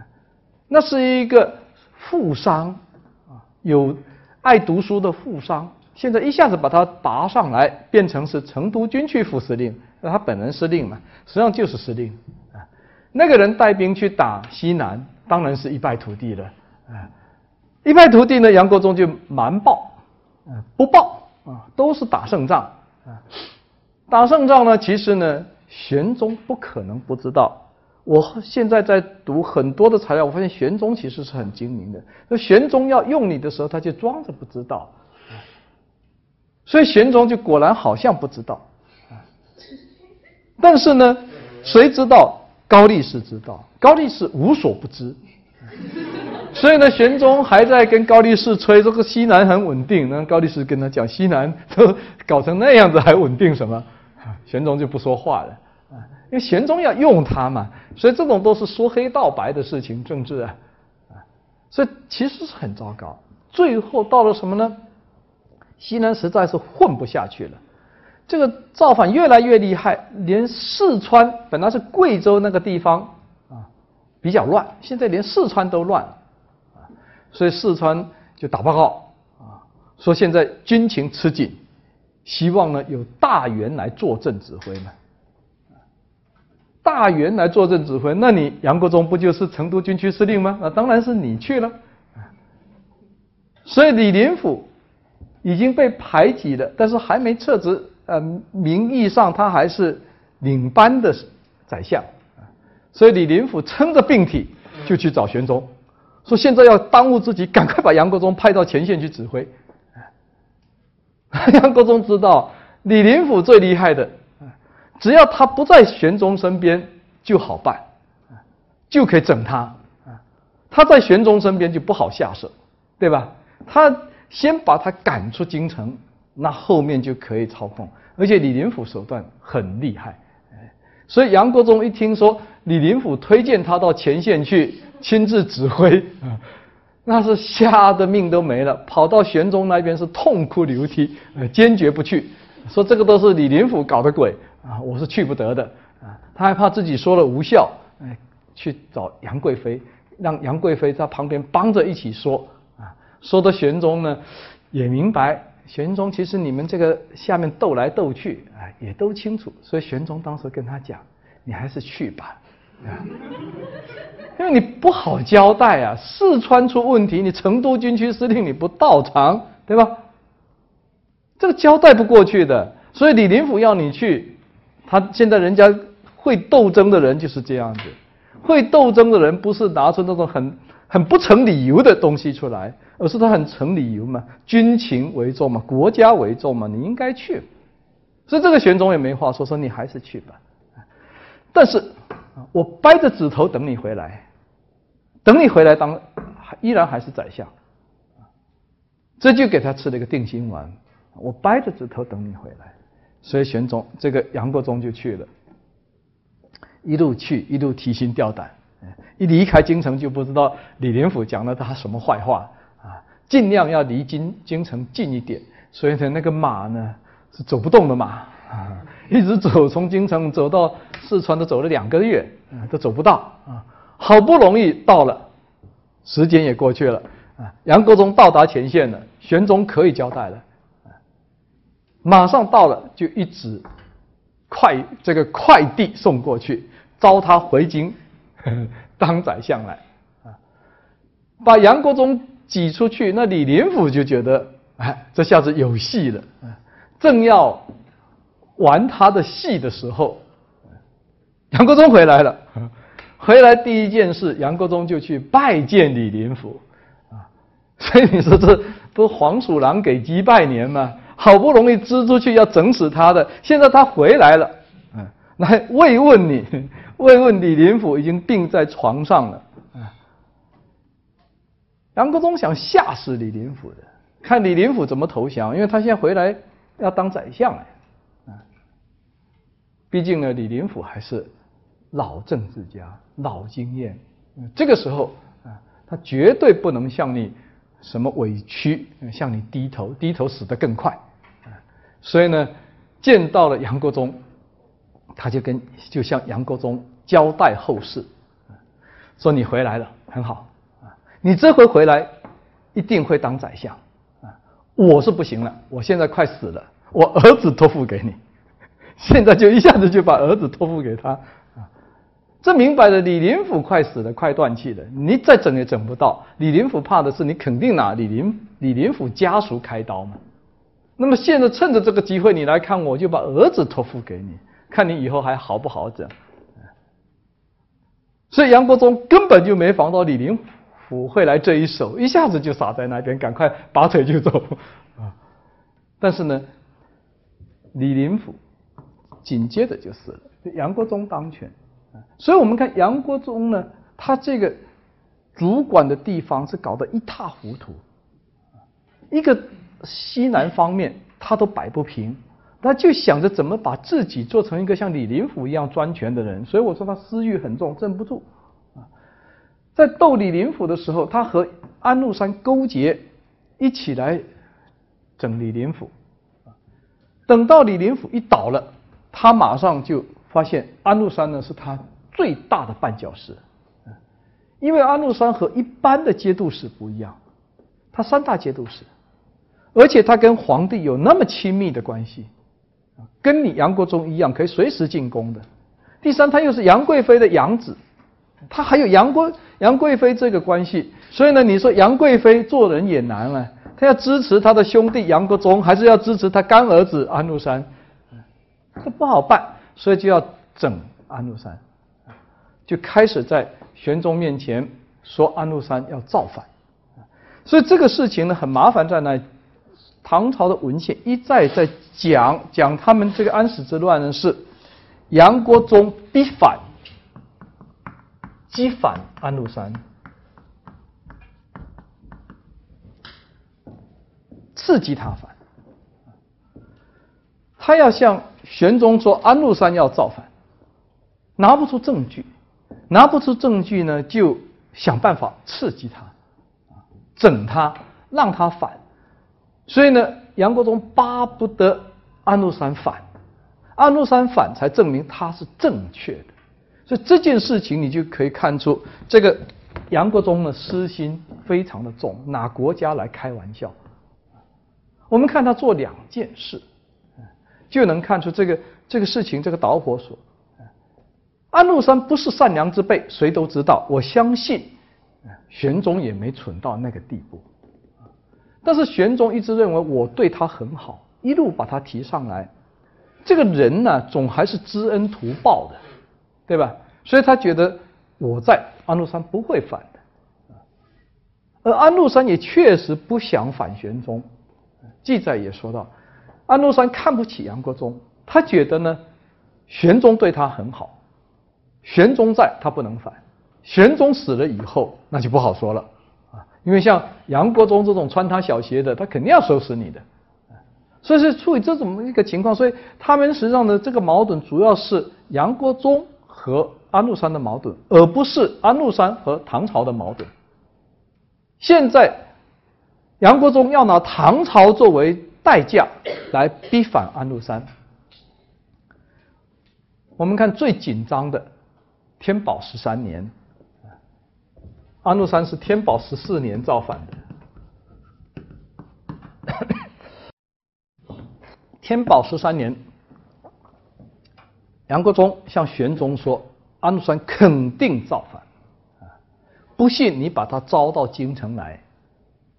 那是一个富商啊，有爱读书的富商。现在一下子把他拔上来，变成是成都军区副司令，那他本人司令嘛，实际上就是司令啊。那个人带兵去打西南，当然是一败涂地了啊。一败涂地呢，杨国忠就瞒报，啊不报啊，都是打胜仗啊。打胜仗呢，其实呢，玄宗不可能不知道。我现在在读很多的材料，我发现玄宗其实是很精明的。那玄宗要用你的时候，他就装着不知道。所以玄宗就果然好像不知道，啊但是呢，谁知道？高力士知道，高力士无所不知。所以呢，玄宗还在跟高力士吹这个西南很稳定。那高力士跟他讲，西南都搞成那样子还稳定什么？玄宗就不说话了。啊因为玄宗要用他嘛，所以这种都是说黑道白的事情，政治，啊，所以其实是很糟糕。最后到了什么呢？西南实在是混不下去了，这个造反越来越厉害，连四川本来是贵州那个地方啊比较乱，现在连四川都乱啊，所以四川就打报告啊，说现在军情吃紧，希望呢有大员来坐镇指挥嘛。大员来坐镇指挥，那你杨国忠不就是成都军区司令吗？那当然是你去了。所以李林甫已经被排挤了，但是还没撤职。呃，名义上他还是领班的宰相。所以李林甫撑着病体就去找玄宗，说现在要当务之急，赶快把杨国忠派到前线去指挥。[LAUGHS] 杨国忠知道李林甫最厉害的。只要他不在玄宗身边就好办，就可以整他。他在玄宗身边就不好下手，对吧？他先把他赶出京城，那后面就可以操控。而且李林甫手段很厉害，所以杨国忠一听说李林甫推荐他到前线去亲自指挥，啊 [LAUGHS] 那是吓得命都没了，跑到玄宗那边是痛哭流涕，呃坚决不去，说这个都是李林甫搞的鬼。啊，我是去不得的啊！他还怕自己说了无效，哎，去找杨贵妃，让杨贵妃在旁边帮着一起说。说的玄宗呢，也明白，玄宗其实你们这个下面斗来斗去，哎，也都清楚。所以玄宗当时跟他讲，你还是去吧，啊，[LAUGHS] 因为你不好交代啊。四川出问题，你成都军区司令你不到场，对吧？这个交代不过去的。所以李林甫要你去。他现在人家会斗争的人就是这样子，会斗争的人不是拿出那种很很不成理由的东西出来，而是他很成理由嘛，军情为重嘛，国家为重嘛，你应该去。所以这个玄宗也没话说，说你还是去吧。但是，我掰着指头等你回来，等你回来当依然还是宰相，这就给他吃了一个定心丸。我掰着指头等你回来。所以玄宗这个杨国忠就去了，一路去一路提心吊胆，一离开京城就不知道李林甫讲了他什么坏话，尽量要离京京城近一点。所以呢，那个马呢是走不动的马啊，[LAUGHS] 一直走从京城走到四川都走了两个月啊，都走不到啊，好不容易到了，时间也过去了啊，杨国忠到达前线了，玄宗可以交代了。啊马上到了，就一直快这个快递送过去，招他回京当宰相来啊，把杨国忠挤出去。那李林甫就觉得，哎，这下子有戏了。正要玩他的戏的时候，杨国忠回来了。回来第一件事，杨国忠就去拜见李林甫啊。所以你说这不黄鼠狼给鸡拜年吗？好不容易支出去要整死他的，现在他回来了，嗯，来慰问你，慰问李林甫已经病在床上了，杨国忠想吓死李林甫的，看李林甫怎么投降，因为他现在回来要当宰相了，啊，毕竟呢，李林甫还是老政治家、老经验，这个时候啊，他绝对不能向你什么委屈，向你低头，低头死得更快。啊所以呢，见到了杨国忠，他就跟就向杨国忠交代后事，说你回来了很好，你这回回来一定会当宰相啊，我是不行了，我现在快死了，我儿子托付给你，[LAUGHS] 现在就一下子就把儿子托付给他啊，这明摆着李林甫快死了，快断气了，你再整也整不到，李林甫怕的是你肯定拿李林李林甫家属开刀嘛。那么现在趁着这个机会，你来看，我就把儿子托付给你，看你以后还好不好整。所以杨国忠根本就没防到李林甫会来这一手，一下子就傻在那边，赶快拔腿就走啊！但是呢，李林甫紧接着就死了，杨国忠当权。所以我们看杨国忠呢，他这个主管的地方是搞得一塌糊涂，一个西南方面他都摆不平，他就想着怎么把自己做成一个像李林甫一样专权的人。所以我说他私欲很重，镇不住。在斗李林甫的时候，他和安禄山勾结，一起来整李林甫。等到李林甫一倒了，他马上就发现安禄山呢是他最大的绊脚石，因为安禄山和一般的节度使不一样，他三大节度使，而且他跟皇帝有那么亲密的关系，跟你杨国忠一样可以随时进宫的。第三，他又是杨贵妃的养子，他还有杨国杨贵妃这个关系，所以呢，你说杨贵妃做人也难了。他要支持他的兄弟杨国忠，还是要支持他干儿子安禄山？这不好办，所以就要整安禄山，就开始在玄宗面前说安禄山要造反。所以这个事情呢，很麻烦在那，唐朝的文献一再在讲讲他们这个安史之乱呢，是杨国忠逼反，激反安禄山。刺激他反，他要向玄宗说安禄山要造反，拿不出证据，拿不出证据呢，就想办法刺激他，整他，让他反。所以呢，杨国忠巴不得安禄山反，安禄山反才证明他是正确的。所以这件事情你就可以看出，这个杨国忠呢私心非常的重，拿国家来开玩笑。我们看他做两件事，就能看出这个这个事情这个导火索。安禄山不是善良之辈，谁都知道。我相信，玄宗也没蠢到那个地步。但是玄宗一直认为我对他很好，一路把他提上来。这个人呢，总还是知恩图报的，对吧？所以他觉得我在安禄山不会反的。而安禄山也确实不想反玄宗。记载也说到，安禄山看不起杨国忠，他觉得呢，玄宗对他很好，玄宗在他不能反，玄宗死了以后那就不好说了啊，因为像杨国忠这种穿他小鞋的，他肯定要收拾你的，所以是处于这种一个情况，所以他们实际上呢，这个矛盾主要是杨国忠和安禄山的矛盾，而不是安禄山和唐朝的矛盾。现在。杨国忠要拿唐朝作为代价来逼反安禄山。我们看最紧张的天宝十三年，安禄山是天宝十四年造反的。[COUGHS] 天宝十三年，杨国忠向玄宗说：“安禄山肯定造反，啊不信你把他招到京城来。”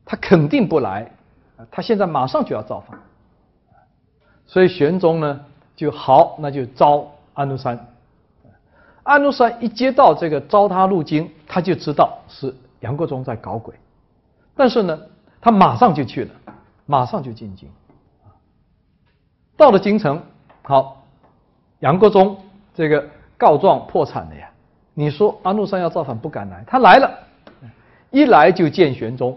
他肯定不来，他现在马上就要造反，所以玄宗呢就好，那就招安禄山。安禄山一接到这个招他入京，他就知道是杨国忠在搞鬼，但是呢，他马上就去了，马上就进京。到了京城，好，杨国忠这个告状破产了呀。你说安禄山要造反不敢来，他来了，一来就见玄宗。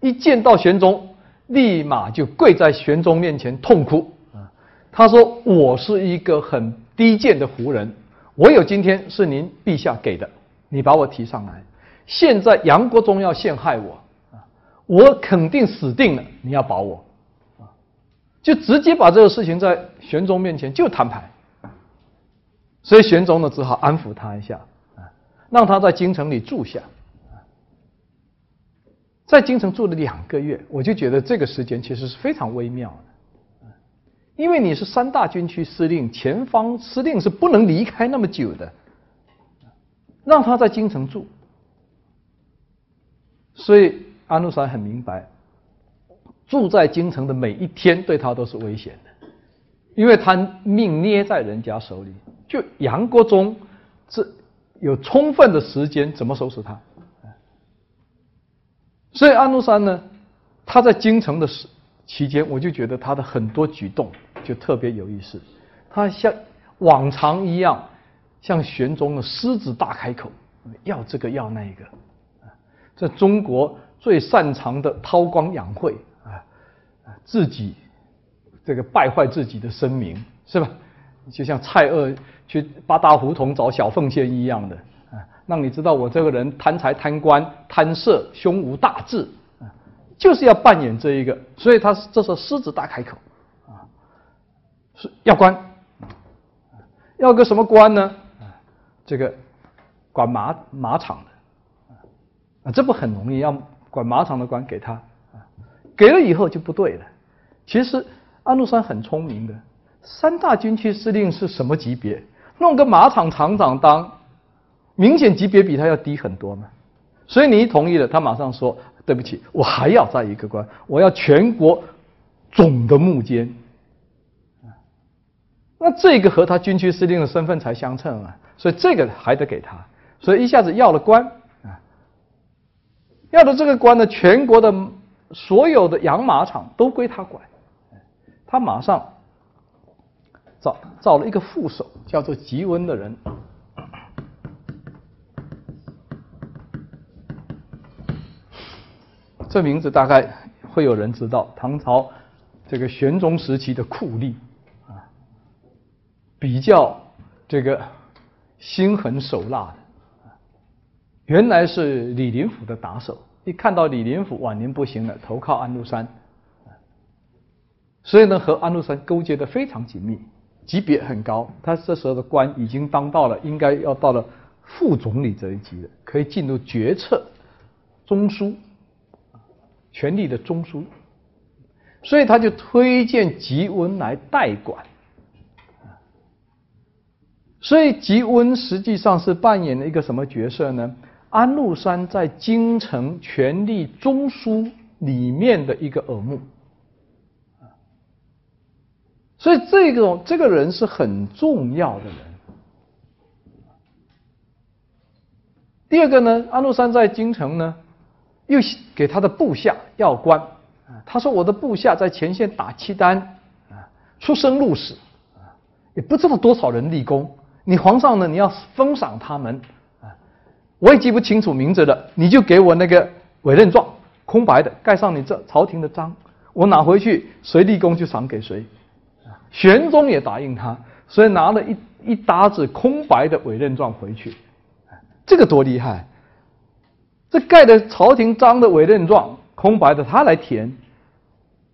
一见到玄宗，立马就跪在玄宗面前痛哭啊！他说：“我是一个很低贱的胡人，我有今天是您陛下给的，你把我提上来。现在杨国忠要陷害我啊，我肯定死定了，你要保我啊！”就直接把这个事情在玄宗面前就摊牌，所以玄宗呢只好安抚他一下啊，让他在京城里住下。在京城住了两个月，我就觉得这个时间其实是非常微妙的，因为你是三大军区司令，前方司令是不能离开那么久的，让他在京城住，所以安禄山很明白，住在京城的每一天对他都是危险的，因为他命捏在人家手里，就杨国忠这有充分的时间怎么收拾他。所以安禄山呢，他在京城的时期间，我就觉得他的很多举动就特别有意思，他像往常一样，像玄宗的狮子大开口，要这个要那个，在中国最擅长的韬光养晦啊，自己这个败坏自己的声名是吧？就像蔡锷去八大胡同找小凤仙一样的啊，让你知道我这个人贪财贪官贪色，胸无大志啊，就是要扮演这一个，所以他这是狮子大开口啊。是要官，要个什么官呢？这个管马马场的，啊，这不很容易？要管马场的官给他啊，给了以后就不对了。其实安禄山很聪明的，三大军区司令是什么级别？弄个马场厂长当，明显级别比他要低很多嘛。所以你一同意了，他马上说：“对不起，我还要再一个官，我要全国总的幕监。”那这个和他军区司令的身份才相称啊，所以这个还得给他，所以一下子要了官啊，要的这个官呢，全国的所有的养马场都归他管，他马上造造了一个副手，叫做吉温的人，这名字大概会有人知道，唐朝这个玄宗时期的酷吏啊。比较这个心狠手辣的，原来是李林甫的打手。一看到李林甫晚年不行了，投靠安禄山，所以呢和安禄山勾结的非常紧密，级别很高。他这时候的官已经当到了，应该要到了副总理这一级了，可以进入决策中枢，权力的中枢。所以他就推荐吉温来代管。所以吉温实际上是扮演了一个什么角色呢？安禄山在京城权力中枢里面的一个耳目，所以这个这个人是很重要的人。第二个呢，安禄山在京城呢，又给他的部下要官，他说我的部下在前线打契丹，啊，出生入死，啊，也不知道多少人立功。你皇上呢？你要封赏他们啊！我也记不清楚名字了，你就给我那个委任状，空白的，盖上你这朝廷的章，我拿回去，谁立功就赏给谁。玄宗也答应他，所以拿了一一沓子空白的委任状回去。这个多厉害！这盖的朝廷章的委任状，空白的，他来填。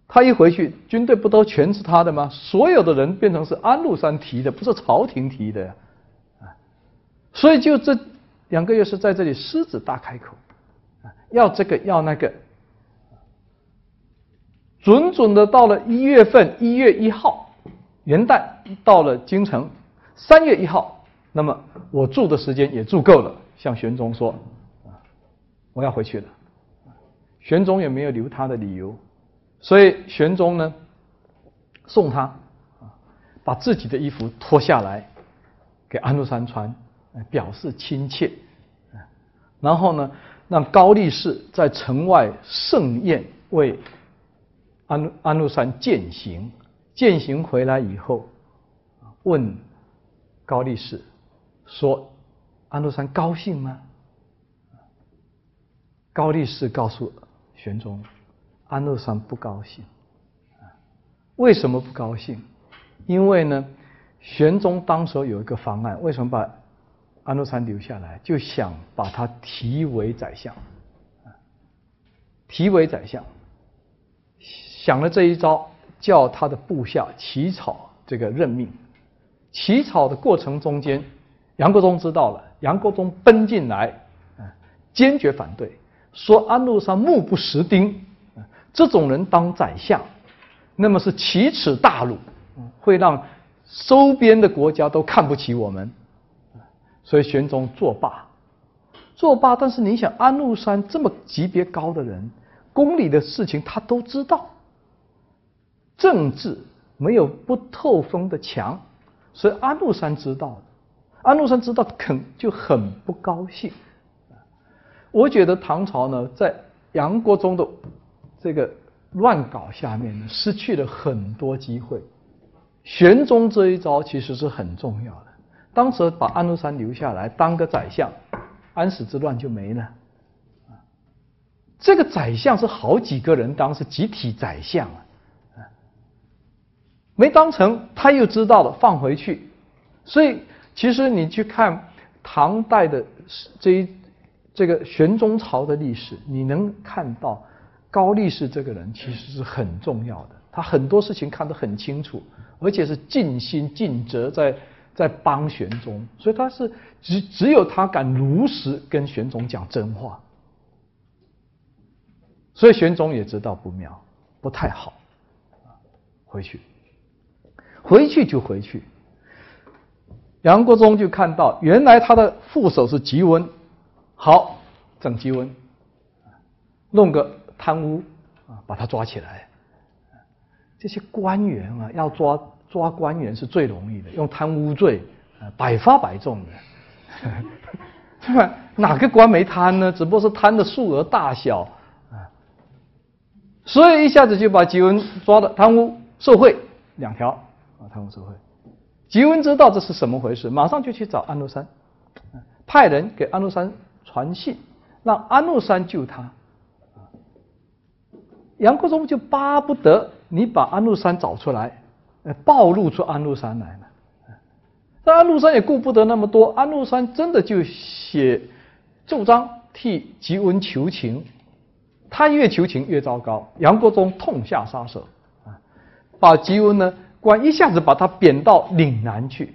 他一回去，军队不都全是他的吗？所有的人变成是安禄山提的，不是朝廷提的呀，啊！所以就这两个月是在这里狮子大开口，啊，要这个要那个，准准的到了一月份一月一号元旦到了京城，三月一号，那么我住的时间也住够了，向玄宗说，我要回去了，玄宗也没有留他的理由。所以玄宗呢，送他，把自己的衣服脱下来给安禄山穿，表示亲切。然后呢，让高力士在城外盛宴为安安禄山饯行。践行回来以后，问高力士说：“安禄山高兴吗？”高力士告诉玄宗。安禄山不高兴，为什么不高兴？因为呢，玄宗当时有一个方案，为什么把安禄山留下来？就想把他提为宰相，提为宰相，想了这一招，叫他的部下起草这个任命。起草的过程中间，杨国忠知道了，杨国忠奔进来，坚决反对，说安禄山目不识丁。这种人当宰相，那么是奇耻大辱，会让周边的国家都看不起我们。所以玄宗作罢，作罢。但是你想，安禄山这么级别高的人，宫里的事情他都知道，政治没有不透风的墙，所以安禄山知道的。安禄山知道，肯就很不高兴。我觉得唐朝呢，在杨国忠的。这个乱搞下面呢，失去了很多机会。玄宗这一招其实是很重要的。当时把安禄山留下来当个宰相，安史之乱就没了。这个宰相是好几个人当，是集体宰相啊，没当成，他又知道了放回去。所以其实你去看唐代的这一这个玄宗朝的历史，你能看到高力士这个人其实是很重要的，他很多事情看得很清楚，而且是尽心尽责在。在帮玄宗，所以他是只只有他敢如实跟玄宗讲真话，所以玄宗也知道不妙，不太好，回去，回去就回去。杨国忠就看到，原来他的副手是吉温，好整吉温，弄个贪污啊，把他抓起来。这些官员啊，要抓。抓官员是最容易的，用贪污罪啊，百发百中的，[LAUGHS] 是吧？哪个官没贪呢？只不过是贪的数额大小啊。所以一下子就把吉文抓的贪污受贿两条啊，贪污受贿。吉文知道这是什么回事，马上就去找安禄山，派人给安禄山传信，让安禄山救他。杨国忠就巴不得你把安禄山找出来。暴露出安禄山来了，但安禄山也顾不得那么多，安禄山真的就写奏章替吉温求情，他越求情越糟糕，杨国忠痛下杀手，啊，把吉温呢官一下子把他贬到岭南去，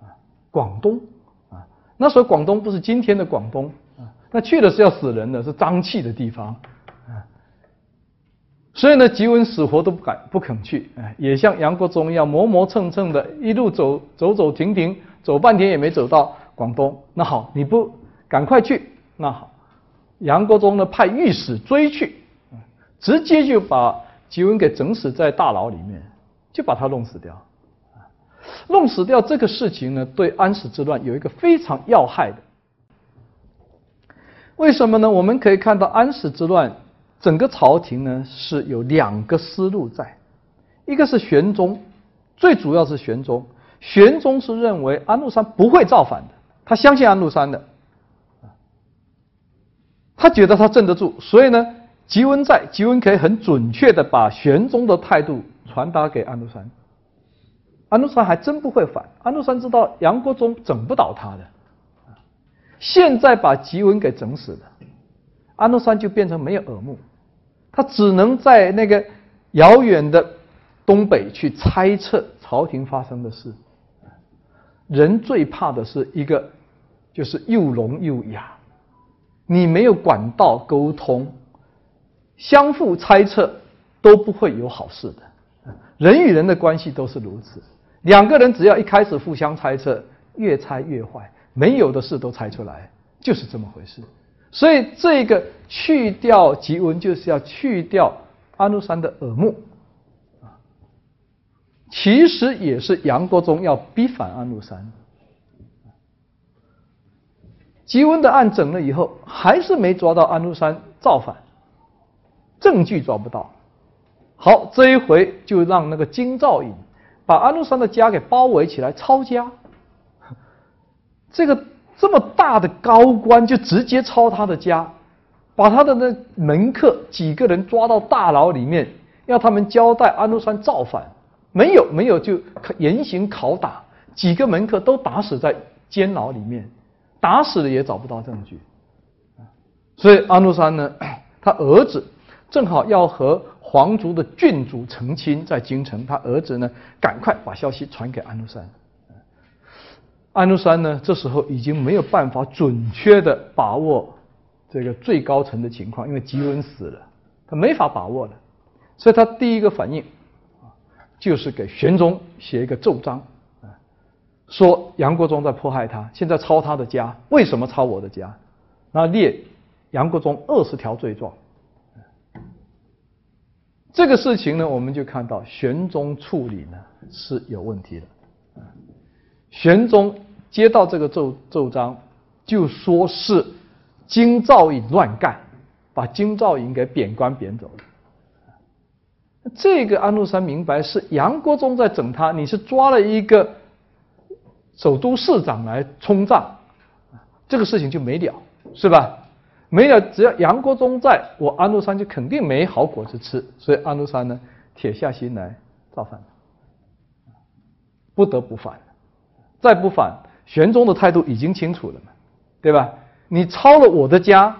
啊，广东，啊，那时候广东不是今天的广东，啊，那去的是要死人的，是瘴气的地方。啊所以呢，吉文死活都不敢不肯去，哎，也像杨国忠一样磨磨蹭蹭的，一路走走走停停，走半天也没走到广东。那好，你不赶快去，那好，杨国忠呢派御史追去，直接就把吉文给整死在大牢里面，就把他弄死掉。弄死掉这个事情呢，对安史之乱有一个非常要害的。为什么呢？我们可以看到安史之乱。整个朝廷呢是有两个思路在，一个是玄宗，最主要是玄宗。玄宗是认为安禄山不会造反的，他相信安禄山的，他觉得他镇得住，所以呢，吉温在，吉温可以很准确的把玄宗的态度传达给安禄山。安禄山还真不会反，安禄山知道杨国忠整不倒他的，现在把吉温给整死了，安禄山就变成没有耳目。他只能在那个遥远的东北去猜测朝廷发生的事。人最怕的是一个，就是又聋又哑，你没有管道沟通，相互猜测都不会有好事的。人与人的关系都是如此，两个人只要一开始互相猜测，越猜越坏，没有的事都猜出来，就是这么回事。所以这个去掉吉文，就是要去掉安禄山的耳目，啊，其实也是杨国忠要逼反安禄山。吉文的案整了以后，还是没抓到安禄山造反，证据抓不到。好，这一回就让那个金兆尹把安禄山的家给包围起来抄家，这个。这么大的高官就直接抄他的家，把他的那门客几个人抓到大牢里面，要他们交代安禄山造反，没有没有就严刑拷打，几个门客都打死在监牢里面，打死了也找不到证据，所以安禄山呢，他儿子正好要和皇族的郡主成亲，在京城，他儿子呢赶快把消息传给安禄山。安禄山呢，这时候已经没有办法准确的把握这个最高层的情况，因为吉文死了，他没法把握了，所以他第一个反应，就是给玄宗写一个奏章，说杨国忠在迫害他，现在抄他的家，为什么抄我的家？那列杨国忠二十条罪状。这个事情呢，我们就看到玄宗处理呢是有问题的，玄宗。接到这个奏奏章，就说是金兆尹乱干，把金兆尹给贬官贬走了。这个安禄山明白是杨国忠在整他，你是抓了一个首都市长来冲账，这个事情就没了，是吧？没有，只要杨国忠在，我安禄山就肯定没好果子吃。所以安禄山呢，铁下心来造反，不得不反。再不反，玄宗的态度已经清楚了嘛，对吧？你抄了我的家，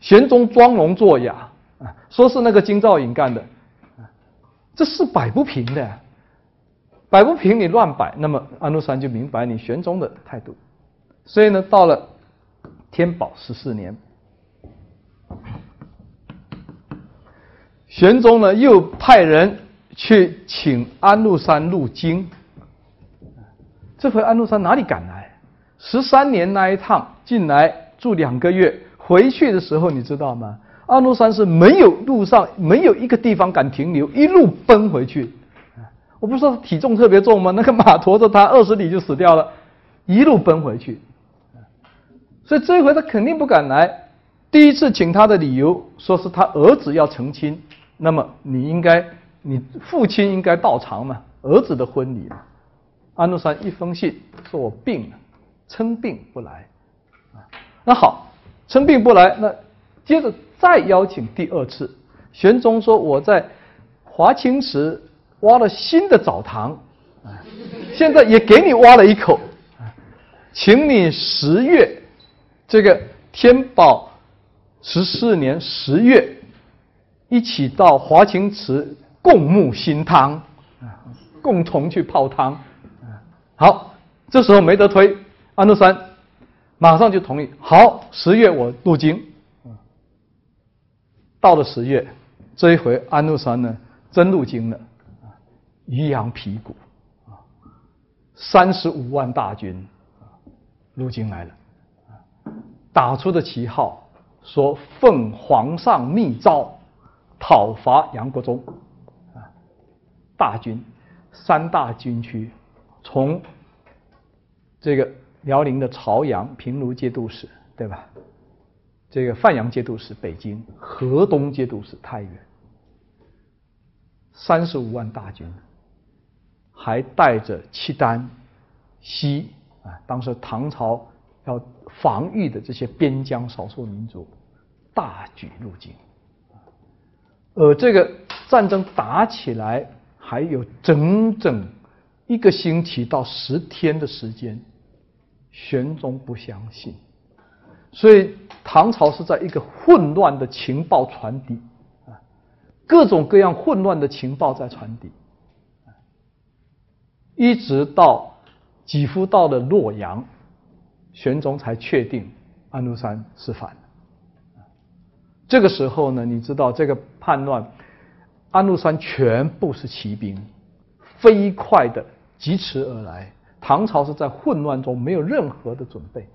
玄宗装聋作哑啊，说是那个金兆尹干的，这是摆不平的，摆不平你乱摆，那么安禄山就明白你玄宗的态度。所以呢，到了天宝十四年。玄宗呢，又派人去请安禄山入京。这回安禄山哪里敢来？十三年那一趟进来住两个月，回去的时候你知道吗？安禄山是没有路上没有一个地方敢停留，一路奔回去。我不是说体重特别重吗？那个马驮着他二十里就死掉了，一路奔回去。所以这回他肯定不敢来。第一次请他的理由，说是他儿子要成亲，那么你应该，你父亲应该到场嘛，儿子的婚礼嘛。安禄山一封信说我病了，称病不来，啊，那好，称病不来，那接着再邀请第二次，玄宗说我在华清池挖了新的澡堂，啊，现在也给你挖了一口，请你十月这个天宝。十四年十月，一起到华清池共沐新汤，共同去泡汤，好，这时候没得推，安禄山马上就同意，好，十月我入京，到了十月，这一回安禄山呢真入京了，渔阳鼙鼓，啊，三十五万大军入京来了，打出的旗号。说奉皇上密诏，讨伐杨国忠，啊，大军三大军区，从这个辽宁的朝阳、平卢节度使，对吧？这个范阳节度使北京，河东节度使太原，三十五万大军，还带着契丹、西啊，当时唐朝。要防御的这些边疆少数民族，大举入京。而这个战争打起来还有整整一个星期到十天的时间，玄宗不相信，所以唐朝是在一个混乱的情报传递啊，各种各样混乱的情报在传递，一直到几乎到了洛阳。玄宗才确定安禄山是反这个时候呢，你知道这个叛乱，安禄山全部是骑兵，飞快的疾驰而来。唐朝是在混乱中没有任何的准备。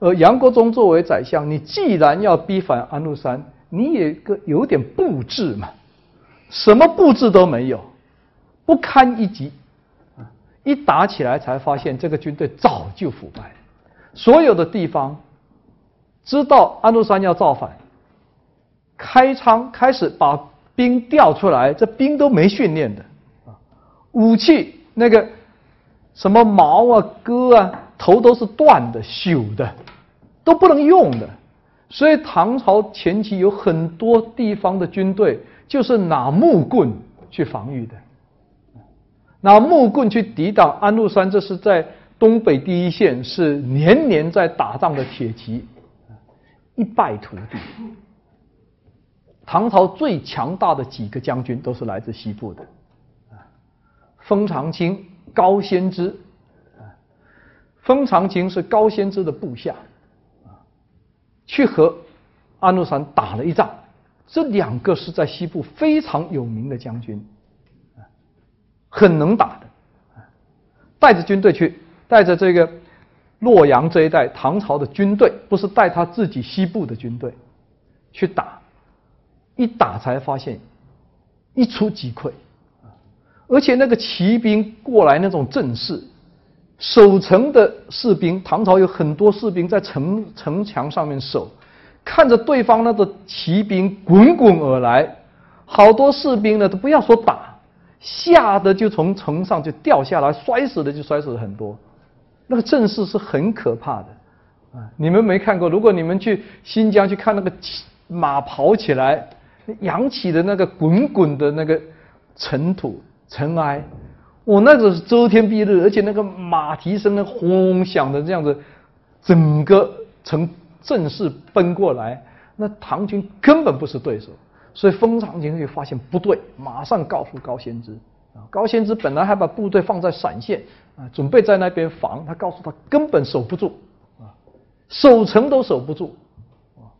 而杨国忠作为宰相，你既然要逼反安禄山，你也个有点布置嘛？什么布置都没有，不堪一击。一打起来才发现，这个军队早就腐败。所有的地方知道安禄山要造反，开仓开始把兵调出来，这兵都没训练的啊，武器那个什么矛啊、戈啊，头都是断的、朽的，都不能用的。所以唐朝前期有很多地方的军队就是拿木棍去防御的，拿木棍去抵挡安禄山，这是在。东北第一线是年年在打仗的铁骑，一败涂地。唐朝最强大的几个将军都是来自西部的，啊，封长清、高仙芝，啊，封长清是高仙芝的部下，啊，去和安禄山打了一仗。这两个是在西部非常有名的将军，啊，很能打的，啊，带着军队去。带着这个洛阳这一带唐朝的军队，不是带他自己西部的军队去打，一打才发现一触即溃，而且那个骑兵过来那种阵势，守城的士兵，唐朝有很多士兵在城城墙上面守，看着对方那个骑兵滚滚而来，好多士兵呢都不要说打，吓得就从城上就掉下来，摔死的就摔死了很多。那个阵势是很可怕的啊！你们没看过？如果你们去新疆去看那个马跑起来，扬起的那个滚滚的那个尘土尘埃，我那个是遮天蔽日，而且那个马蹄声呢轰响的这样子，整个城正式奔过来，那唐军根本不是对手。所以封长清就发现不对，马上告诉高仙芝啊。高仙芝本来还把部队放在陕县啊，准备在那边防，他告诉他根本守不住啊，守城都守不住啊。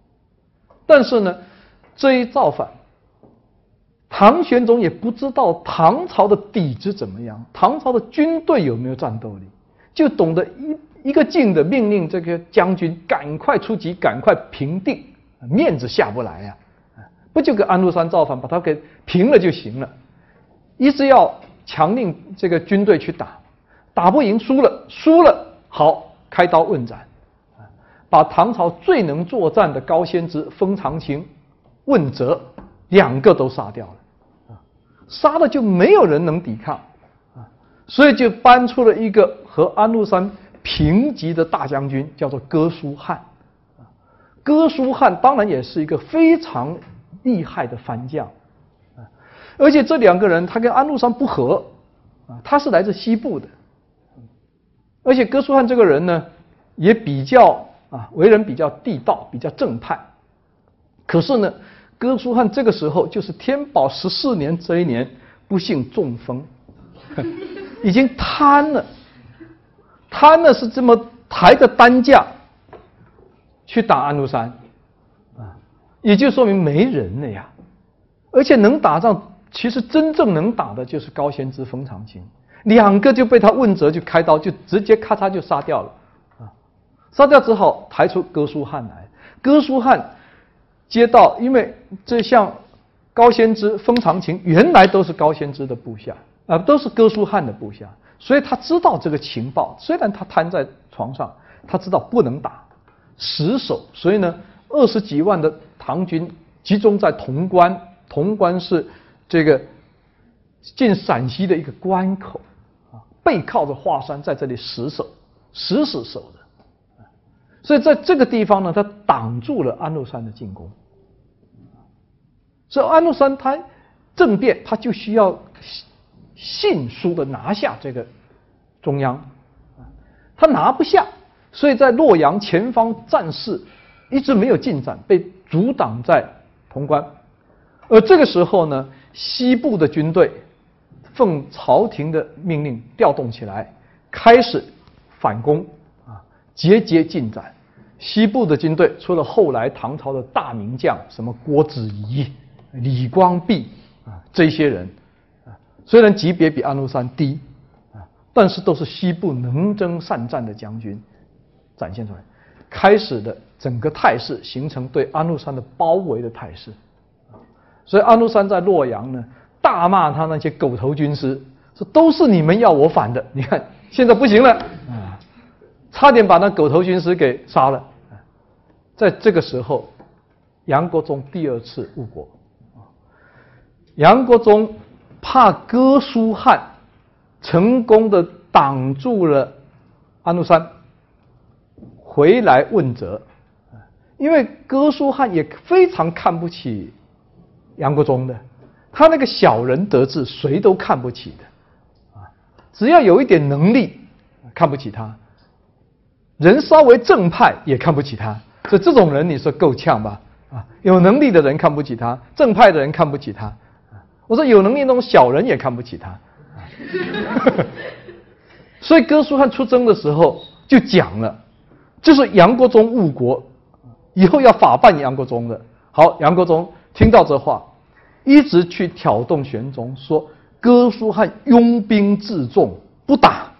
但是呢，这一造反，唐玄宗也不知道唐朝的底子怎么样，唐朝的军队有没有战斗力，就懂得一一个劲的命令这个将军赶快出击，赶快平定，面子下不来呀。不就跟安禄山造反，把他给平了就行了，一直要强令这个军队去打，打不赢输了，输了好开刀问斩，把唐朝最能作战的高仙芝、封长清、问责两个都杀掉了，啊，杀了就没有人能抵抗，啊，所以就搬出了一个和安禄山平级的大将军，叫做哥舒翰，啊，哥舒翰当然也是一个非常。厉害的番将，啊，而且这两个人他跟安禄山不和，啊，他是来自西部的，而且哥舒翰这个人呢，也比较啊，为人比较地道，比较正派。可是呢，哥舒翰这个时候就是天宝十四年这一年，不幸中风，[LAUGHS] 已经瘫了，瘫了是这么抬着担架去打安禄山。啊也就说明没人了呀，而且能打仗，其实真正能打的就是高仙芝、封长清，两个就被他问责，就开刀，就直接咔嚓就杀掉了，啊，杀掉之后抬出哥舒翰来，哥舒翰接到，因为这像高仙芝、封长清原来都是高仙芝的部下，啊，都是哥舒翰的部下，所以他知道这个情报，虽然他瘫在床上，他知道不能打，死守，所以呢。二十几万的唐军集中在潼关，潼关是这个进陕西的一个关口啊，背靠着华山，在这里死守，死死守。所以在这个地方呢，他挡住了安禄山的进攻。所以安禄山他政变，他就需要迅速的拿下这个中央，他拿不下，所以在洛阳前方战事。一直没有进展，被阻挡在潼关。而这个时候呢，西部的军队奉朝廷的命令调动起来，开始反攻啊，节节进展。西部的军队除了后来唐朝的大名将，什么郭子仪、李光弼啊这些人啊，虽然级别比安禄山低啊，但是都是西部能征善战的将军，展现出来。开始的整个态势形成对安禄山的包围的态势，所以安禄山在洛阳呢大骂他那些狗头军师，说都是你们要我反的，你看现在不行了啊，差点把那狗头军师给杀了。在这个时候，杨国忠第二次误国，杨国忠怕哥舒翰成功的挡住了安禄山。回来问责，因为哥舒翰也非常看不起杨国忠的，他那个小人得志，谁都看不起的，啊，只要有一点能力，看不起他，人稍微正派也看不起他，所以这种人你说够呛吧？啊，有能力的人看不起他，正派的人看不起他，我说有能力那种小人也看不起他，[LAUGHS] 所以哥舒翰出征的时候就讲了。就是杨国忠误国，以后要法办杨国忠的。好，杨国忠听到这话，一直去挑动玄宗，说哥舒翰拥兵自重，不打，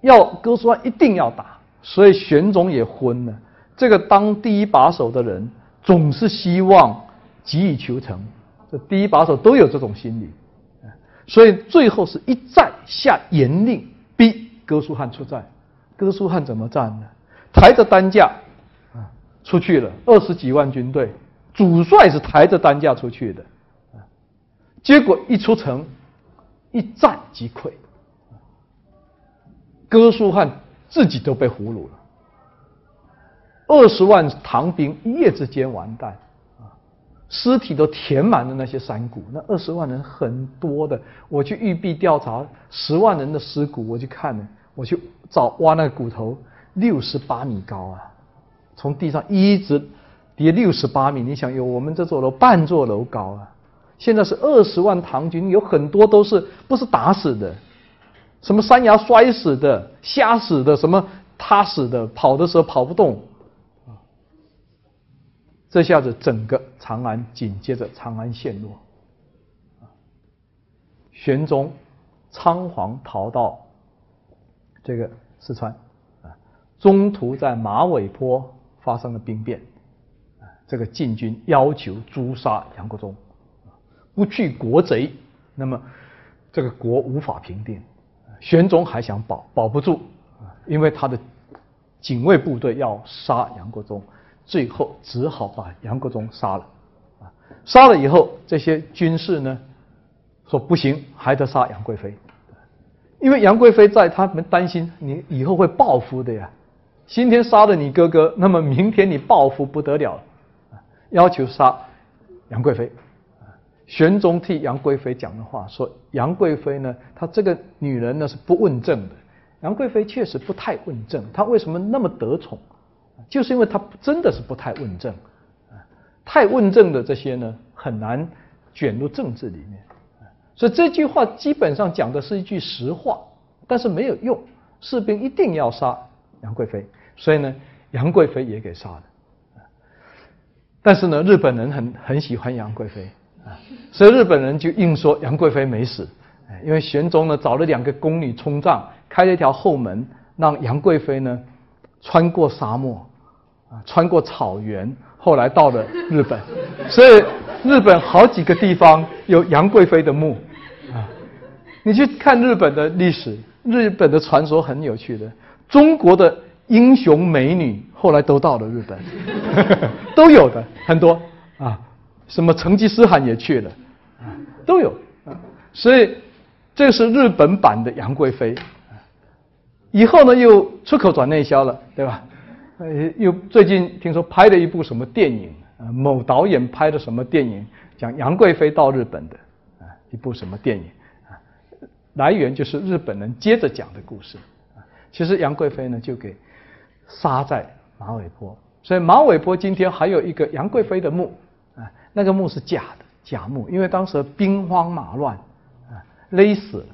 要哥舒翰一定要打。所以玄宗也昏了。这个当第一把手的人，总是希望急于求成，这第一把手都有这种心理，所以最后是一再下严令，逼哥舒翰出战。哥舒翰怎么战呢？抬着担架啊出去了，二十几万军队主帅是抬着担架出去的，结果一出城，一战即溃，哥舒翰自己都被俘虏了，二十万唐兵一夜之间完蛋。啊尸体都填满了那些山谷，那二十万人很多的。我去玉璧调查十万人的尸骨，我去看了，我去找挖那个骨头，六十八米高啊，从地上一直跌六十八米。你想，有我们这座楼半座楼高啊！现在是二十万唐军，有很多都是不是打死的，什么山崖摔死的、瞎死的、什么塌死的，跑的时候跑不动。这下子，整个长安紧接着长安陷落。玄宗仓皇逃到这个四川，啊，中途在马尾坡发生了兵变，啊，这个禁军要求诛杀杨国忠，不去国贼，那么这个国无法平定。玄宗还想保，保不住，因为他的警卫部队要杀杨国忠。最后只好把杨国忠杀了，啊，杀了以后，这些军士呢说不行，还得杀杨贵妃，因为杨贵妃在，他们担心你以后会报复的呀。今天杀了你哥哥，那么明天你报复不得了，要求杀杨贵妃。玄宗替杨贵妃讲的话说：杨贵妃呢，她这个女人呢是不问政的。杨贵妃确实不太问政，她为什么那么得宠？就是因为他真的是不太问政，啊，太问政的这些呢，很难卷入政治里面，所以这句话基本上讲的是一句实话，但是没有用，士兵一定要杀杨贵妃，所以呢，杨贵妃也给杀了，但是呢，日本人很很喜欢杨贵妃，啊，所以日本人就硬说杨贵妃没死，因为玄宗呢找了两个宫女冲帐，开了一条后门，让杨贵妃呢穿过沙漠。啊，穿过草原，后来到了日本，[LAUGHS] 所以日本好几个地方有杨贵妃的墓啊。你去看日本的历史，日本的传说很有趣的。中国的英雄美女后来都到了日本，[LAUGHS] 都有的很多啊。什么成吉思汗也去了啊，都有啊。所以这是日本版的杨贵妃。以后呢，又出口转内销了，对吧？呃，又最近听说拍了一部什么电影啊？某导演拍的什么电影，讲杨贵妃到日本的啊，一部什么电影啊？来源就是日本人接着讲的故事啊。其实杨贵妃呢，就给杀在马尾坡，所以马尾坡今天还有一个杨贵妃的墓啊，那个墓是假的假墓，因为当时兵荒马乱啊，勒死了，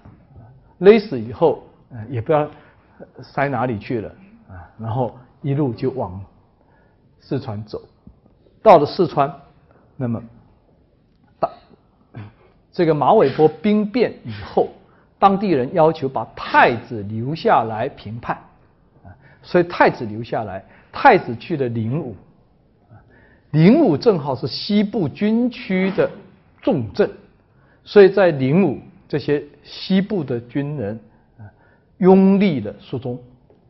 勒死以后啊，也不要塞哪里去了？啊，然后。一路就往四川走，到了四川，那么大这个马尾坡兵变以后，当地人要求把太子留下来平叛，啊，所以太子留下来，太子去了灵武，灵武正好是西部军区的重镇，所以在灵武这些西部的军人，拥立了肃宗，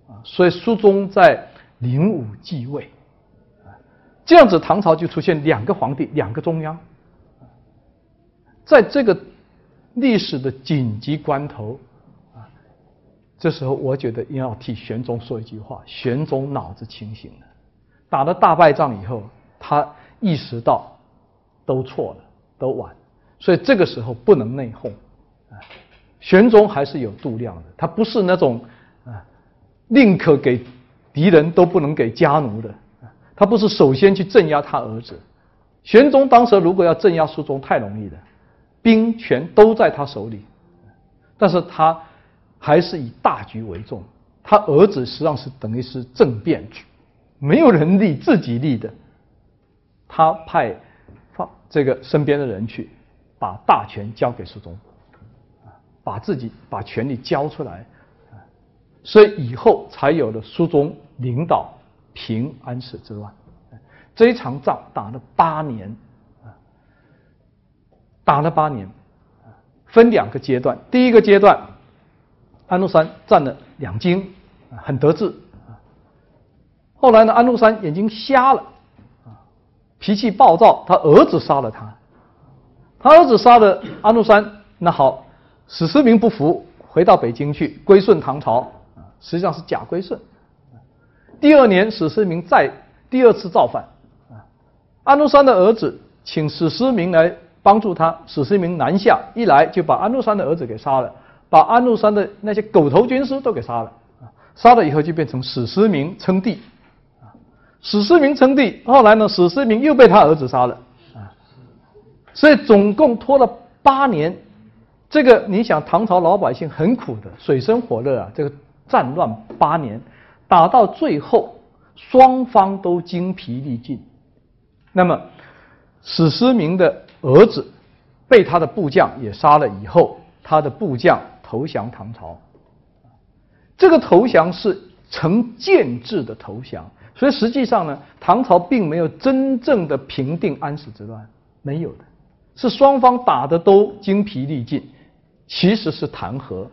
啊，所以肃宗在。灵武继位，啊这样子唐朝就出现两个皇帝，两个中央。在这个历史的紧急关头，啊，这时候我觉得应要替玄宗说一句话：玄宗脑子清醒了，打了大败仗以后，他意识到都错了，都晚，所以这个时候不能内讧。啊，玄宗还是有度量的，他不是那种啊，宁可给。敌人都不能给家奴的，他不是首先去镇压他儿子。玄宗当时如果要镇压肃宗，太容易了，兵权都在他手里，但是他还是以大局为重。他儿子实际上是等于是政变，没有人立，自己立的。他派放这个身边的人去，把大权交给肃宗，把自己把权力交出来，所以以后才有了书中。领导平安史之乱，这一场仗打了八年，打了八年，分两个阶段。第一个阶段，安禄山占了两京，很得志。后来呢，安禄山眼睛瞎了，脾气暴躁，他儿子杀了他，他儿子杀了安禄山，那好，史思明不服，回到北京去归顺唐朝，实际上是假归顺。第二年，史思明再第二次造反，安禄山的儿子请史思明来帮助他，史思明南下，一来就把安禄山的儿子给杀了，把安禄山的那些狗头军师都给杀了，杀了以后就变成史思明称帝。史思明称帝，后来呢，史思明又被他儿子杀了，啊，所以总共拖了八年。这个你想，唐朝老百姓很苦的，水深火热啊，这个战乱八年，打到最后，双方都精疲力尽。那么，史思明的儿子被他的部将也杀了以后，他的部将投降唐朝。这个投降是成建制的投降。所以实际上呢，唐朝并没有真正的平定安史之乱，没有的，是双方打的都精疲力尽，其实是弹劾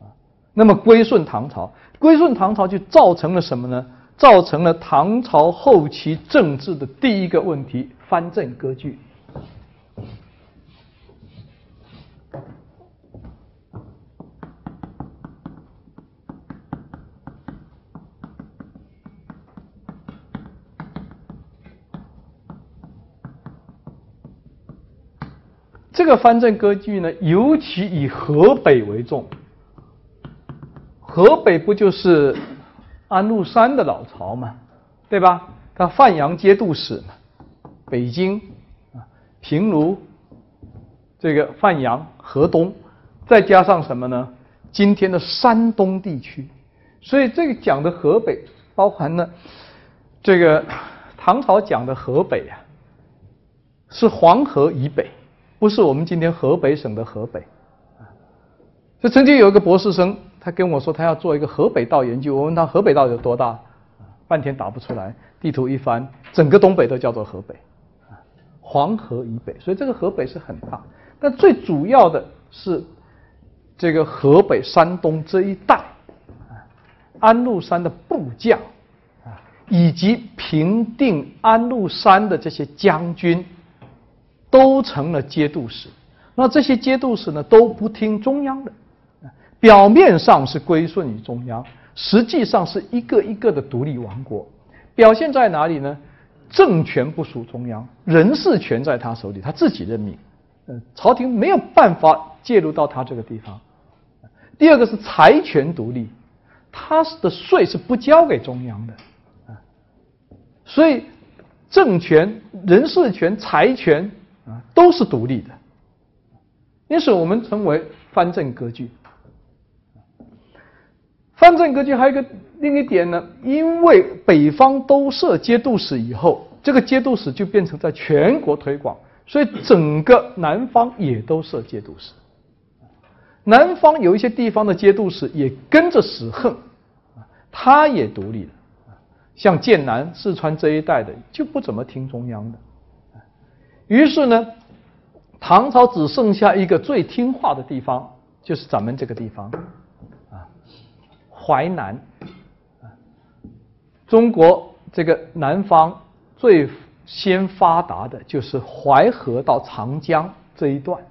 啊。那么归顺唐朝，归顺唐朝就造成了什么呢？造成了唐朝后期政治的第一个问题——藩镇割据。这个藩镇割据呢，尤其以河北为重。河北不就是安禄山的老巢嘛，对吧？他范阳节度使嘛，北京啊、平卢，这个范阳、河东，再加上什么呢？今天的山东地区，所以这个讲的河北，包含了这个唐朝讲的河北啊，是黄河以北。不是我们今天河北省的河北，啊，就曾经有一个博士生，他跟我说他要做一个河北道研究。我问他河北道有多大，半天答不出来。地图一翻，整个东北都叫做河北，黄河以北，所以这个河北是很大。但最主要的是这个河北、山东这一带，啊，安禄山的部将，啊，以及平定安禄山的这些将军。都成了节度使，那这些节度使呢都不听中央的，表面上是归顺于中央，实际上是一个一个的独立王国。表现在哪里呢？政权不属中央，人事权在他手里，他自己任命，嗯，朝廷没有办法介入到他这个地方。第二个是财权独立，他的税是不交给中央的，啊，所以政权、人事权、财权。啊，都是独立的，因此我们称为藩镇割据。藩镇割据还有一个另一点呢，因为北方都设节度使以后，这个节度使就变成在全国推广，所以整个南方也都设节度使。南方有一些地方的节度使也跟着使横，他也独立了，像剑南、四川这一带的就不怎么听中央的。于是呢，唐朝只剩下一个最听话的地方，就是咱们这个地方，啊，淮南，啊，中国这个南方最先发达的就是淮河到长江这一段，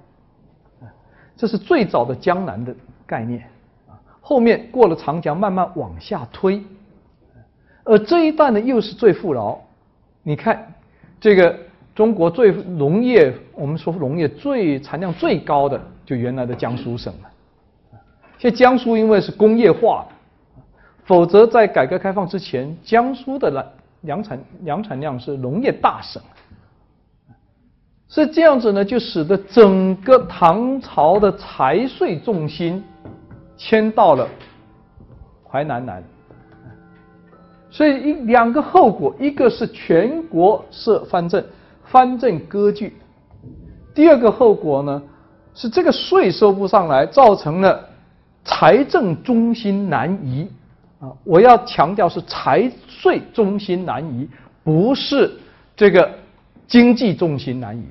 这是最早的江南的概念，啊，后面过了长江慢慢往下推，而这一段呢又是最富饶，你看这个。中国最农业，我们说农业最产量最高的，就原来的江苏省了。现在江苏因为是工业化，否则在改革开放之前，江苏的粮粮产粮产量是农业大省。是这样子呢，就使得整个唐朝的财税重心迁到了淮南南。所以一两个后果，一个是全国设藩镇。藩镇割据，第二个后果呢，是这个税收不上来，造成了财政中心南移啊！我要强调是财税中心南移，不是这个经济重心南移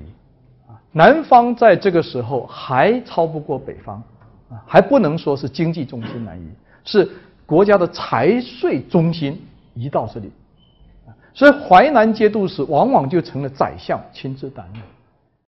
啊！南方在这个时候还超不过北方啊，还不能说是经济中心南移，是国家的财税中心移到这里。所以淮南节度使往往就成了宰相亲自担任。